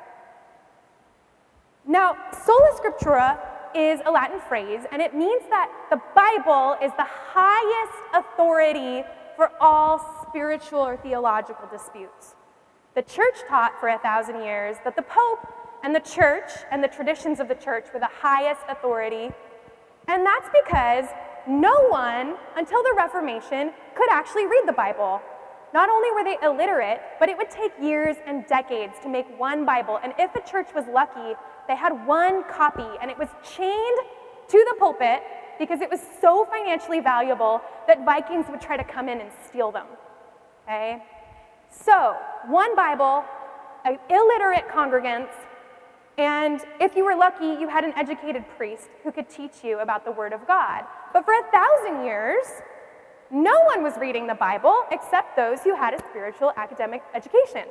Now, sola scriptura is a Latin phrase, and it means that the Bible is the highest authority for all spiritual or theological disputes. The church taught for a thousand years that the Pope and the church and the traditions of the church were the highest authority, and that's because no one until the Reformation could actually read the Bible. Not only were they illiterate, but it would take years and decades to make one Bible. And if a church was lucky, they had one copy and it was chained to the pulpit because it was so financially valuable that Vikings would try to come in and steal them. Okay? So, one Bible, an illiterate congregants, and if you were lucky, you had an educated priest who could teach you about the Word of God. But for a thousand years, no one was reading the Bible except those who had a spiritual academic education.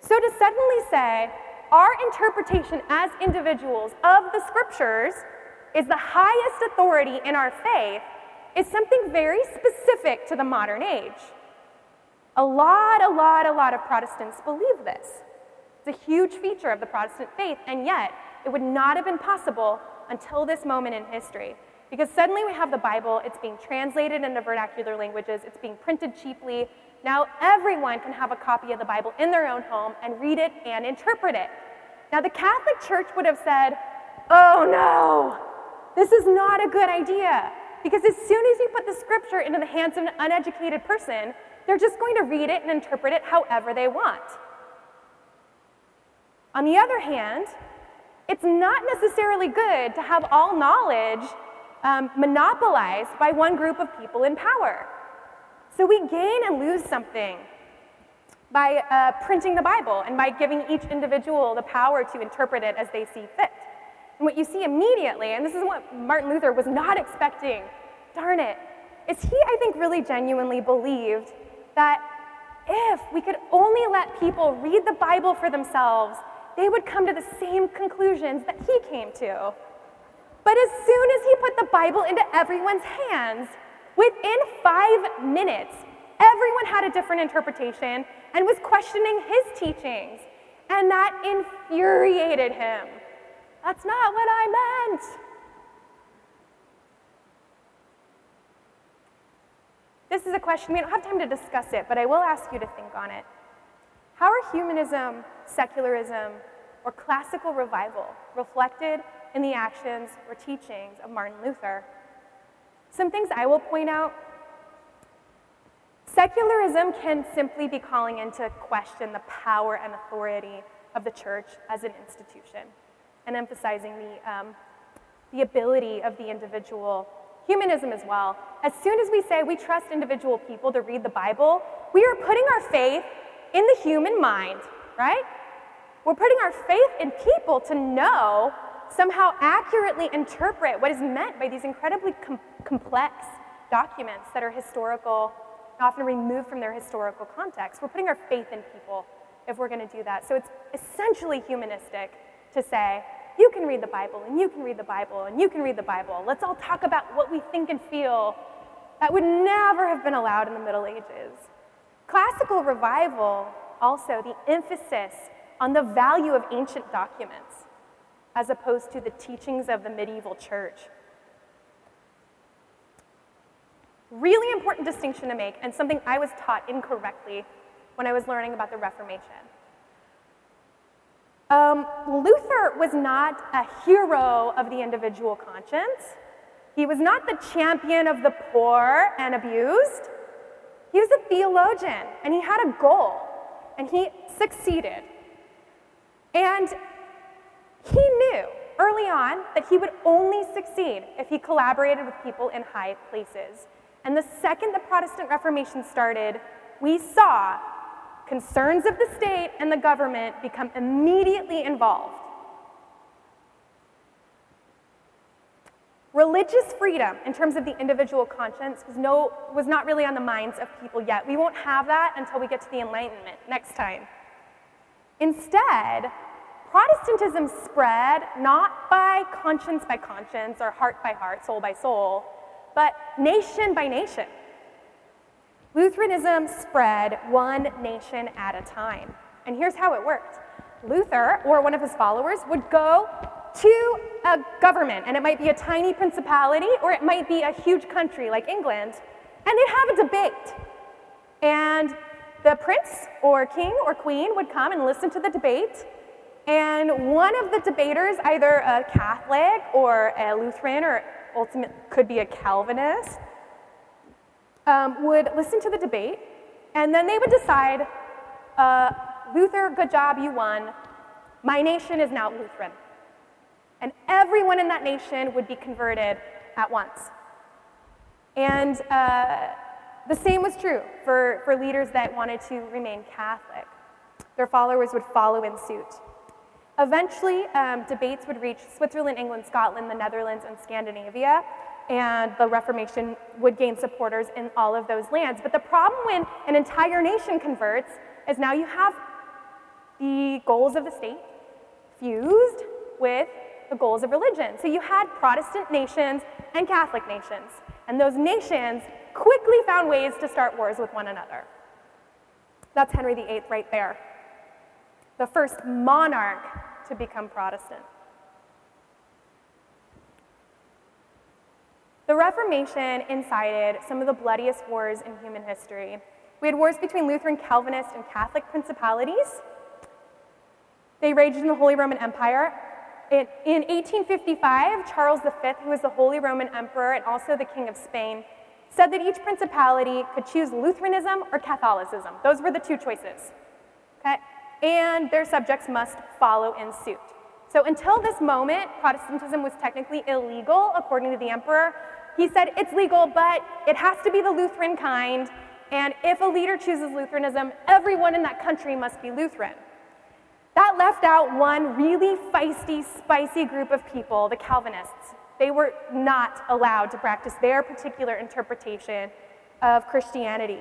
So to suddenly say, our interpretation as individuals of the scriptures is the highest authority in our faith is something very specific to the modern age. A lot, a lot, a lot of Protestants believe this. It's a huge feature of the Protestant faith, and yet it would not have been possible until this moment in history. Because suddenly we have the Bible, it's being translated into vernacular languages, it's being printed cheaply. Now everyone can have a copy of the Bible in their own home and read it and interpret it. Now the Catholic Church would have said, oh no, this is not a good idea. Because as soon as you put the scripture into the hands of an uneducated person, they're just going to read it and interpret it however they want. On the other hand, it's not necessarily good to have all knowledge um, monopolized by one group of people in power. So we gain and lose something by uh, printing the Bible and by giving each individual the power to interpret it as they see fit. And what you see immediately, and this is what Martin Luther was not expecting, darn it, is he, I think, really genuinely believed that if we could only let people read the Bible for themselves, they would come to the same conclusions that he came to. But as soon as he put the Bible into everyone's hands, within five minutes, everyone had a different interpretation and was questioning his teachings. And that infuriated him. That's not what I meant. This is a question, we don't have time to discuss it, but I will ask you to think on it. How are humanism, secularism, or classical revival reflected in the actions or teachings of Martin Luther? Some things I will point out Secularism can simply be calling into question the power and authority of the church as an institution and emphasizing the, um, the ability of the individual. Humanism as well. As soon as we say we trust individual people to read the Bible, we are putting our faith in the human mind, right? We're putting our faith in people to know, somehow accurately interpret what is meant by these incredibly com- complex documents that are historical often removed from their historical context. We're putting our faith in people if we're going to do that. So it's essentially humanistic to say, you can read the Bible, and you can read the Bible, and you can read the Bible. Let's all talk about what we think and feel. That would never have been allowed in the Middle Ages. Classical revival, also, the emphasis on the value of ancient documents as opposed to the teachings of the medieval church. Really important distinction to make, and something I was taught incorrectly when I was learning about the Reformation. Um, Luther was not a hero of the individual conscience. He was not the champion of the poor and abused. He was a theologian, and he had a goal, and he succeeded. And he knew early on that he would only succeed if he collaborated with people in high places. And the second the Protestant Reformation started, we saw concerns of the state and the government become immediately involved. Religious freedom, in terms of the individual conscience, was, no, was not really on the minds of people yet. We won't have that until we get to the Enlightenment next time. Instead, Protestantism spread not by conscience by conscience or heart by heart, soul by soul, but nation by nation. Lutheranism spread one nation at a time. And here's how it worked Luther or one of his followers would go to a government, and it might be a tiny principality or it might be a huge country like England, and they'd have a debate. And the prince or king or queen would come and listen to the debate, and one of the debaters, either a Catholic or a Lutheran or ultimate could be a Calvinist, um, would listen to the debate, and then they would decide, uh, Luther, good job, you won. My nation is now Lutheran. And everyone in that nation would be converted at once. And uh, the same was true for, for leaders that wanted to remain Catholic. Their followers would follow in suit. Eventually, um, debates would reach Switzerland, England, Scotland, the Netherlands, and Scandinavia, and the Reformation would gain supporters in all of those lands. But the problem when an entire nation converts is now you have the goals of the state fused with the goals of religion. So you had Protestant nations and Catholic nations, and those nations quickly found ways to start wars with one another. That's Henry VIII right there. The first monarch to become Protestant. The Reformation incited some of the bloodiest wars in human history. We had wars between Lutheran, Calvinist, and Catholic principalities. They raged in the Holy Roman Empire. In, in 1855, Charles V, who was the Holy Roman Emperor and also the King of Spain, said that each principality could choose Lutheranism or Catholicism. Those were the two choices. Okay? And their subjects must follow in suit. So until this moment, Protestantism was technically illegal according to the emperor. He said it's legal, but it has to be the Lutheran kind. And if a leader chooses Lutheranism, everyone in that country must be Lutheran. That left out one really feisty, spicy group of people, the Calvinists. They were not allowed to practice their particular interpretation of Christianity.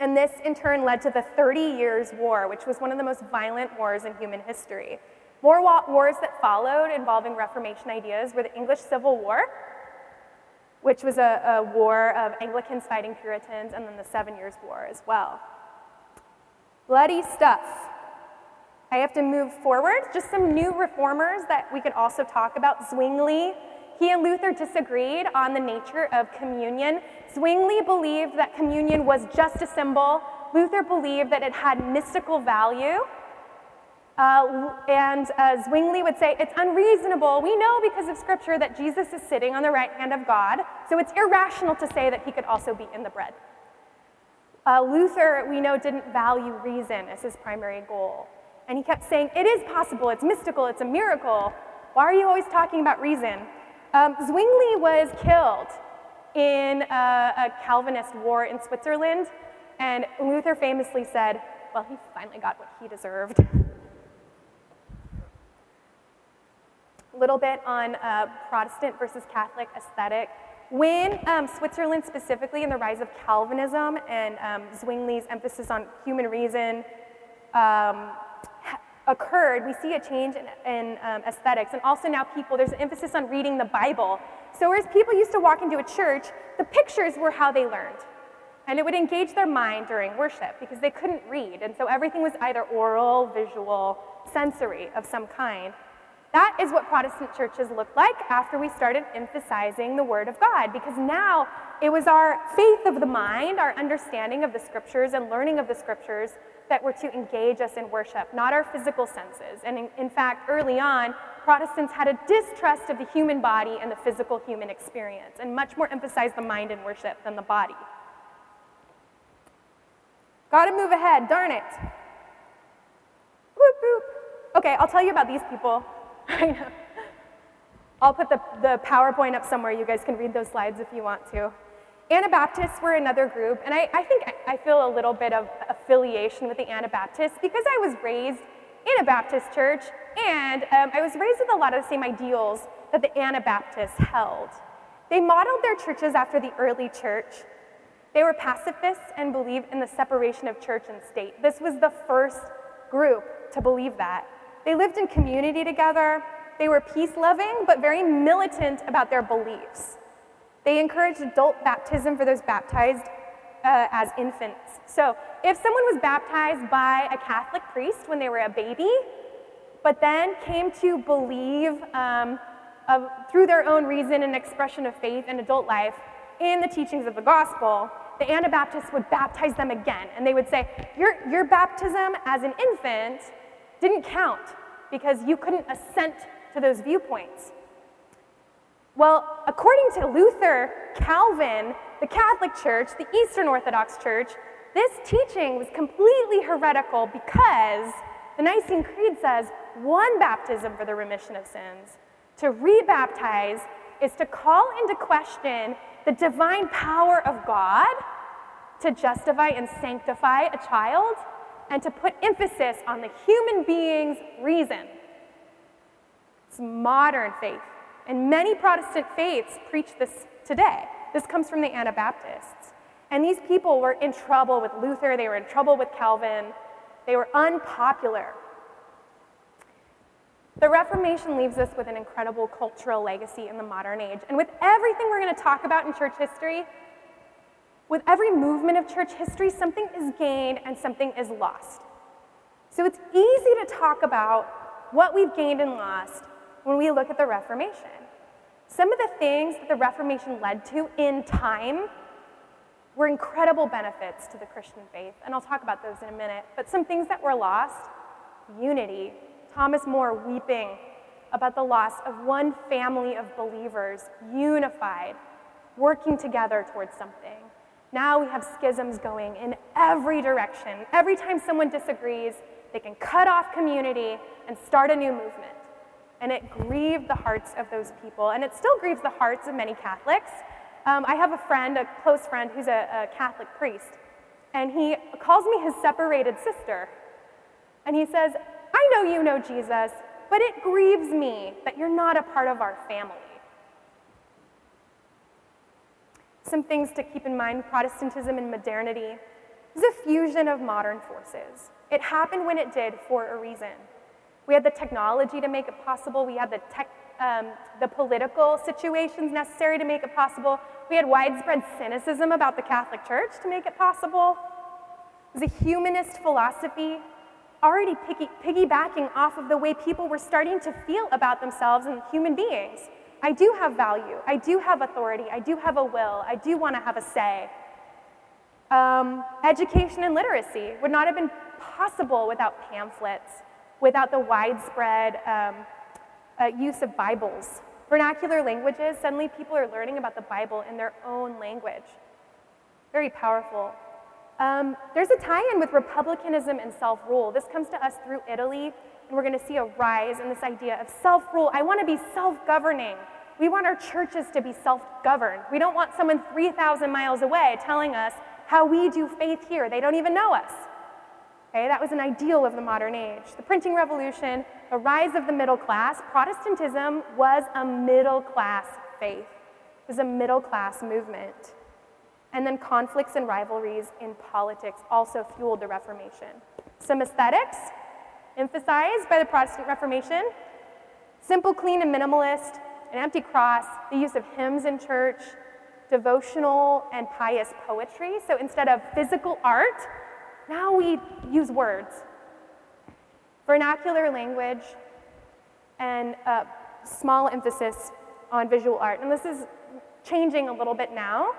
And this in turn led to the 30 Years' War, which was one of the most violent wars in human history. More wars that followed involving Reformation ideas were the English Civil War, which was a, a war of Anglicans fighting Puritans, and then the Seven Years' War as well. Bloody stuff. I have to move forward. Just some new reformers that we could also talk about. Zwingli. He and Luther disagreed on the nature of communion. Zwingli believed that communion was just a symbol. Luther believed that it had mystical value. Uh, and uh, Zwingli would say, It's unreasonable. We know because of Scripture that Jesus is sitting on the right hand of God, so it's irrational to say that he could also be in the bread. Uh, Luther, we know, didn't value reason as his primary goal. And he kept saying, It is possible, it's mystical, it's a miracle. Why are you always talking about reason? Um, Zwingli was killed in a, a Calvinist war in Switzerland, and Luther famously said, Well, he finally got what he deserved. A little bit on uh, Protestant versus Catholic aesthetic. When um, Switzerland specifically in the rise of Calvinism and um, Zwingli's emphasis on human reason um, occurred, we see a change in, in um, aesthetics. And also now people, there's an emphasis on reading the Bible. So whereas people used to walk into a church, the pictures were how they learned. And it would engage their mind during worship because they couldn't read. And so everything was either oral, visual, sensory of some kind. That is what Protestant churches looked like after we started emphasizing the Word of God, because now it was our faith of the mind, our understanding of the Scriptures, and learning of the Scriptures that were to engage us in worship, not our physical senses. And in, in fact, early on, Protestants had a distrust of the human body and the physical human experience, and much more emphasized the mind in worship than the body. Gotta move ahead, darn it. Okay, I'll tell you about these people I know. I'll put the, the PowerPoint up somewhere. You guys can read those slides if you want to. Anabaptists were another group, and I, I think I feel a little bit of affiliation with the Anabaptists because I was raised in a Baptist church, and um, I was raised with a lot of the same ideals that the Anabaptists held. They modeled their churches after the early church. They were pacifists and believed in the separation of church and state. This was the first group to believe that. They lived in community together. They were peace loving, but very militant about their beliefs. They encouraged adult baptism for those baptized uh, as infants. So, if someone was baptized by a Catholic priest when they were a baby, but then came to believe um, of, through their own reason and expression of faith in adult life in the teachings of the gospel, the Anabaptists would baptize them again. And they would say, Your, your baptism as an infant didn't count because you couldn't assent to those viewpoints. Well, according to Luther, Calvin, the Catholic Church, the Eastern Orthodox Church, this teaching was completely heretical because the Nicene Creed says one baptism for the remission of sins. To rebaptize is to call into question the divine power of God to justify and sanctify a child and to put emphasis on the human being's reason. It's modern faith. And many Protestant faiths preach this today. This comes from the Anabaptists. And these people were in trouble with Luther, they were in trouble with Calvin, they were unpopular. The Reformation leaves us with an incredible cultural legacy in the modern age. And with everything we're going to talk about in church history, with every movement of church history, something is gained and something is lost. So it's easy to talk about what we've gained and lost when we look at the Reformation. Some of the things that the Reformation led to in time were incredible benefits to the Christian faith, and I'll talk about those in a minute. But some things that were lost unity. Thomas More weeping about the loss of one family of believers, unified, working together towards something. Now we have schisms going in every direction. Every time someone disagrees, they can cut off community and start a new movement. And it grieved the hearts of those people, and it still grieves the hearts of many Catholics. Um, I have a friend, a close friend, who's a, a Catholic priest, and he calls me his separated sister. And he says, I know you know Jesus, but it grieves me that you're not a part of our family. Some things to keep in mind Protestantism and modernity is a fusion of modern forces. It happened when it did for a reason. We had the technology to make it possible, we had the, tech, um, the political situations necessary to make it possible, we had widespread cynicism about the Catholic Church to make it possible. It was a humanist philosophy already piggy, piggybacking off of the way people were starting to feel about themselves and human beings. I do have value. I do have authority. I do have a will. I do want to have a say. Um, education and literacy would not have been possible without pamphlets, without the widespread um, uh, use of Bibles. Vernacular languages, suddenly people are learning about the Bible in their own language. Very powerful. Um, there's a tie in with republicanism and self rule. This comes to us through Italy, and we're going to see a rise in this idea of self rule. I want to be self governing. We want our churches to be self governed. We don't want someone 3,000 miles away telling us how we do faith here. They don't even know us. Okay, that was an ideal of the modern age. The printing revolution, the rise of the middle class, Protestantism was a middle class faith. It was a middle class movement. And then conflicts and rivalries in politics also fueled the Reformation. Some aesthetics, emphasized by the Protestant Reformation simple, clean, and minimalist, an empty cross, the use of hymns in church, devotional and pious poetry. So instead of physical art, now we use words. Vernacular language and a small emphasis on visual art. And this is changing a little bit now.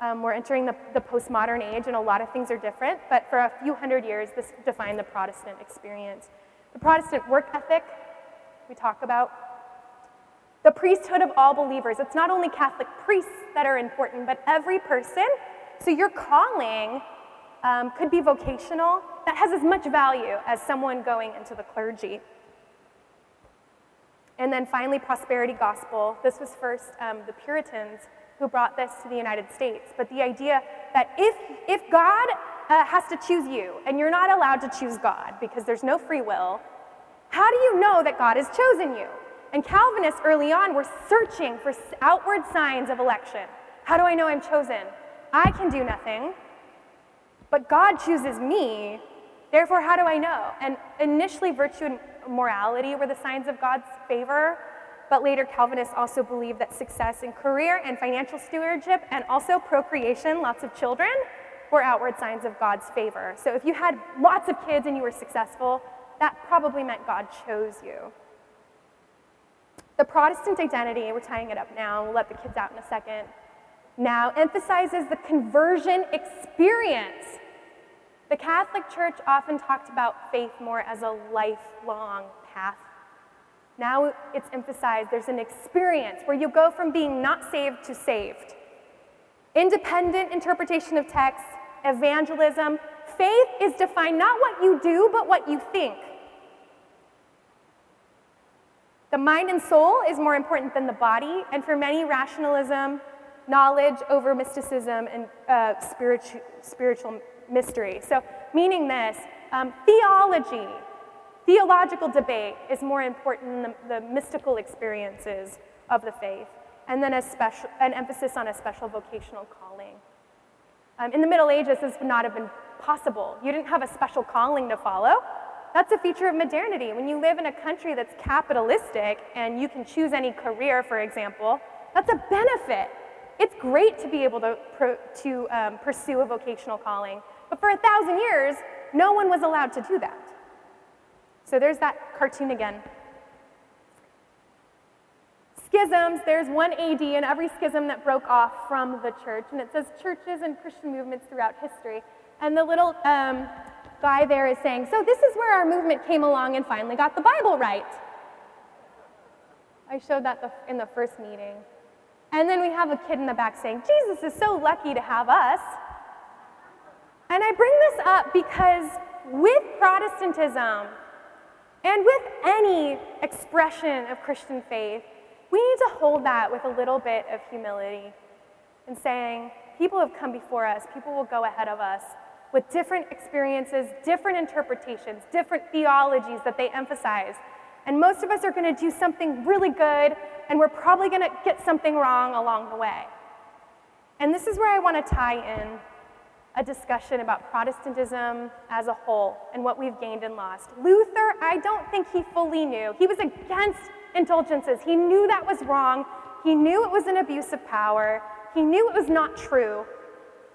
Um, we're entering the, the postmodern age, and a lot of things are different, but for a few hundred years, this defined the Protestant experience. The Protestant work ethic, we talk about. The priesthood of all believers. It's not only Catholic priests that are important, but every person. So your calling um, could be vocational, that has as much value as someone going into the clergy. And then finally, prosperity gospel. This was first um, the Puritans who brought this to the United States. But the idea that if, if God uh, has to choose you and you're not allowed to choose God because there's no free will, how do you know that God has chosen you? And Calvinists early on were searching for outward signs of election. How do I know I'm chosen? I can do nothing, but God chooses me. Therefore, how do I know? And initially, virtue and morality were the signs of God's favor. But later, Calvinists also believed that success in career and financial stewardship and also procreation, lots of children, were outward signs of God's favor. So if you had lots of kids and you were successful, that probably meant God chose you. The Protestant identity, we're tying it up now, we'll let the kids out in a second, now emphasizes the conversion experience. The Catholic Church often talked about faith more as a lifelong path now it's emphasized there's an experience where you go from being not saved to saved. Independent interpretation of text, evangelism, faith is defined not what you do, but what you think. The mind and soul is more important than the body, and for many, rationalism, knowledge over mysticism, and uh, spiritual, spiritual mystery. So, meaning this, um, theology, Theological debate is more important than the, the mystical experiences of the faith, and then a special, an emphasis on a special vocational calling. Um, in the Middle Ages, this would not have been possible. You didn't have a special calling to follow. That's a feature of modernity. When you live in a country that's capitalistic and you can choose any career, for example, that's a benefit. It's great to be able to, to um, pursue a vocational calling. But for a thousand years, no one was allowed to do that. So there's that cartoon again. Schisms, there's one AD in every schism that broke off from the church, and it says churches and Christian movements throughout history. And the little um, guy there is saying, So this is where our movement came along and finally got the Bible right. I showed that in the first meeting. And then we have a kid in the back saying, Jesus is so lucky to have us. And I bring this up because with Protestantism, And with any expression of Christian faith, we need to hold that with a little bit of humility and saying, people have come before us, people will go ahead of us with different experiences, different interpretations, different theologies that they emphasize. And most of us are going to do something really good, and we're probably going to get something wrong along the way. And this is where I want to tie in a discussion about Protestantism as a whole and what we've gained and lost. Luther, I don't think he fully knew. He was against indulgences. He knew that was wrong. He knew it was an abuse of power. He knew it was not true.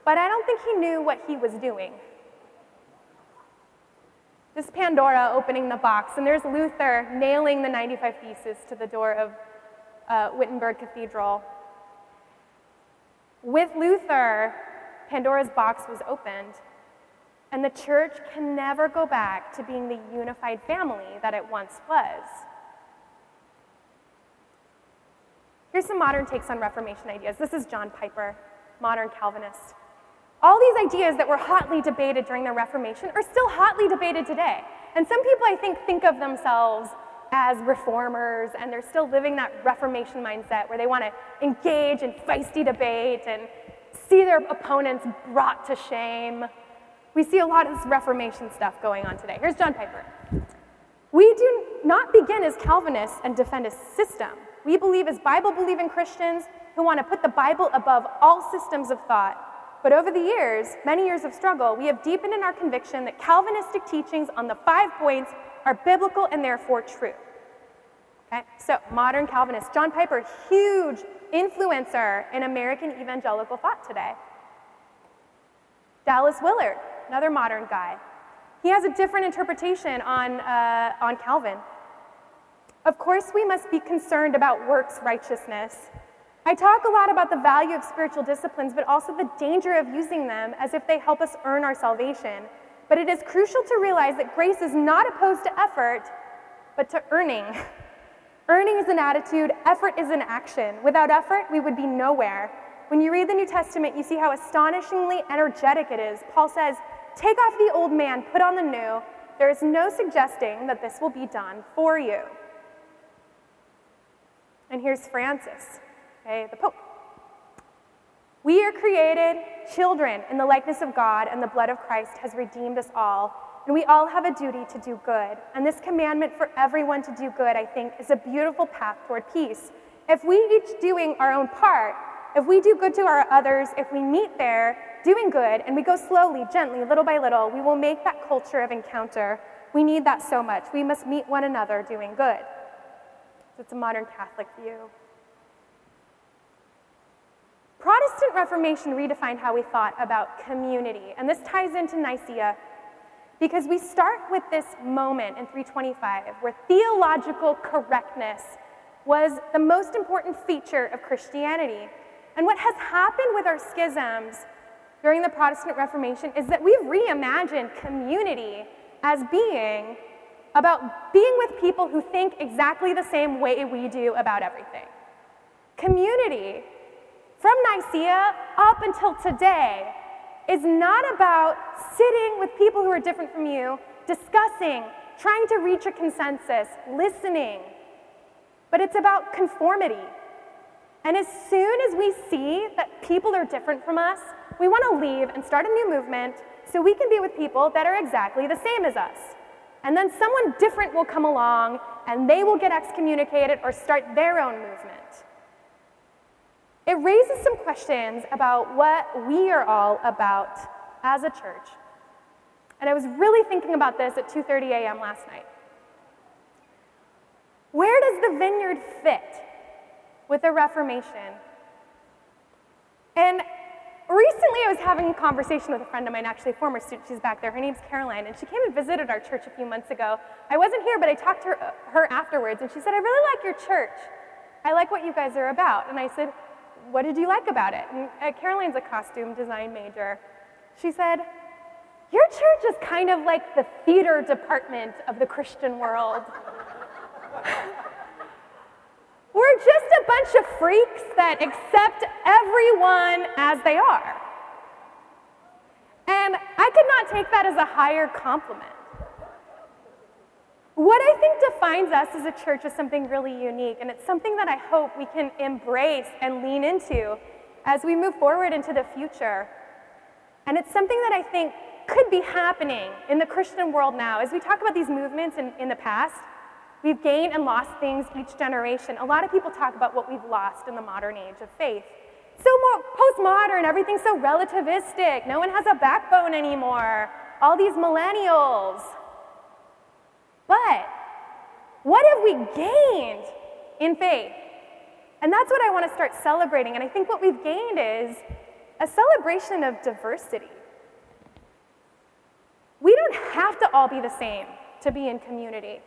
But I don't think he knew what he was doing. This Pandora opening the box, and there's Luther nailing the 95 Theses to the door of uh, Wittenberg Cathedral. With Luther, Pandora's box was opened, and the church can never go back to being the unified family that it once was. Here's some modern takes on Reformation ideas. This is John Piper, modern Calvinist. All these ideas that were hotly debated during the Reformation are still hotly debated today. And some people, I think, think of themselves as reformers, and they're still living that Reformation mindset where they want to engage in feisty debate and see their opponents brought to shame. We see a lot of this Reformation stuff going on today. Here's John Piper. We do not begin as Calvinists and defend a system. We believe as Bible believing Christians who want to put the Bible above all systems of thought. But over the years, many years of struggle, we have deepened in our conviction that Calvinistic teachings on the five points are biblical and therefore true. Okay? So, modern Calvinists, John Piper, huge influencer in American evangelical thought today. Dallas Willard, another modern guy. He has a different interpretation on, uh, on Calvin. Of course, we must be concerned about works righteousness. I talk a lot about the value of spiritual disciplines, but also the danger of using them as if they help us earn our salvation. But it is crucial to realize that grace is not opposed to effort, but to earning. Earning is an attitude, effort is an action. Without effort, we would be nowhere. When you read the New Testament, you see how astonishingly energetic it is. Paul says, Take off the old man, put on the new. There is no suggesting that this will be done for you. And here's Francis, okay, the Pope. We are created children in the likeness of God, and the blood of Christ has redeemed us all. And we all have a duty to do good. And this commandment for everyone to do good, I think, is a beautiful path toward peace. If we each doing our own part, if we do good to our others, if we meet there doing good, and we go slowly, gently, little by little, we will make that culture of encounter. We need that so much. We must meet one another doing good. It's a modern Catholic view. Protestant Reformation redefined how we thought about community, and this ties into Nicaea because we start with this moment in 325 where theological correctness was the most important feature of Christianity. And what has happened with our schisms during the Protestant Reformation is that we've reimagined community as being about being with people who think exactly the same way we do about everything. Community, from Nicaea up until today, is not about sitting with people who are different from you, discussing, trying to reach a consensus, listening, but it's about conformity. And as soon as we see that people are different from us, we want to leave and start a new movement so we can be with people that are exactly the same as us. And then someone different will come along and they will get excommunicated or start their own movement. It raises some questions about what we are all about as a church. And I was really thinking about this at 2:30 a.m. last night. Where does the vineyard fit with the Reformation? And recently I was having a conversation with a friend of mine, actually a former student, she's back there. Her name's Caroline, and she came and visited our church a few months ago. I wasn't here, but I talked to her, uh, her afterwards, and she said, I really like your church. I like what you guys are about. And I said, what did you like about it? And uh, Caroline's a costume design major. She said, Your church is kind of like the theater department of the Christian world. We're just a bunch of freaks that accept everyone as they are. And I could not take that as a higher compliment. What I think defines us as a church is something really unique, and it's something that I hope we can embrace and lean into as we move forward into the future. And it's something that I think could be happening in the Christian world now. As we talk about these movements in, in the past, we've gained and lost things each generation. A lot of people talk about what we've lost in the modern age of faith. So more postmodern, everything's so relativistic. No one has a backbone anymore. All these millennials. But what have we gained in faith? And that's what I want to start celebrating. And I think what we've gained is a celebration of diversity. We don't have to all be the same to be in community.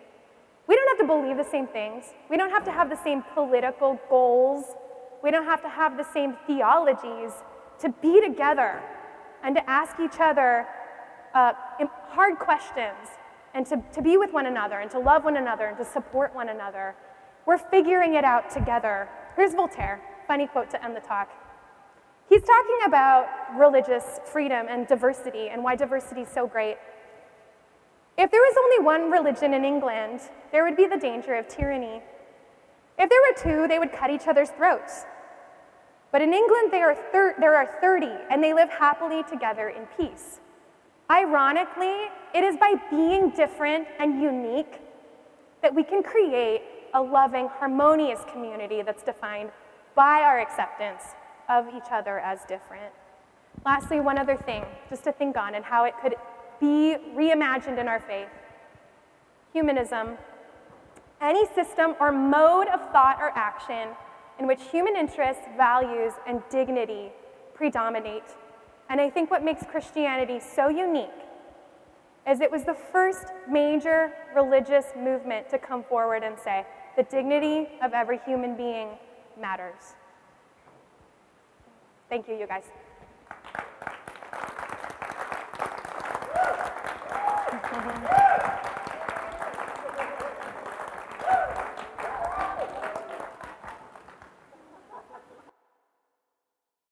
We don't have to believe the same things. We don't have to have the same political goals. We don't have to have the same theologies to be together and to ask each other uh, hard questions and to, to be with one another and to love one another and to support one another. We're figuring it out together. Here's Voltaire, funny quote to end the talk. He's talking about religious freedom and diversity and why diversity is so great. If there was only one religion in England, there would be the danger of tyranny. If there were two, they would cut each other's throats. But in England, are, thir- there are 30, and they live happily together in peace. Ironically, it is by being different and unique that we can create a loving, harmonious community that's defined by our acceptance of each other as different. Lastly, one other thing just to think on and how it could be reimagined in our faith humanism. Any system or mode of thought or action in which human interests, values, and dignity predominate. And I think what makes Christianity so unique is it was the first major religious movement to come forward and say the dignity of every human being matters. Thank you, you guys.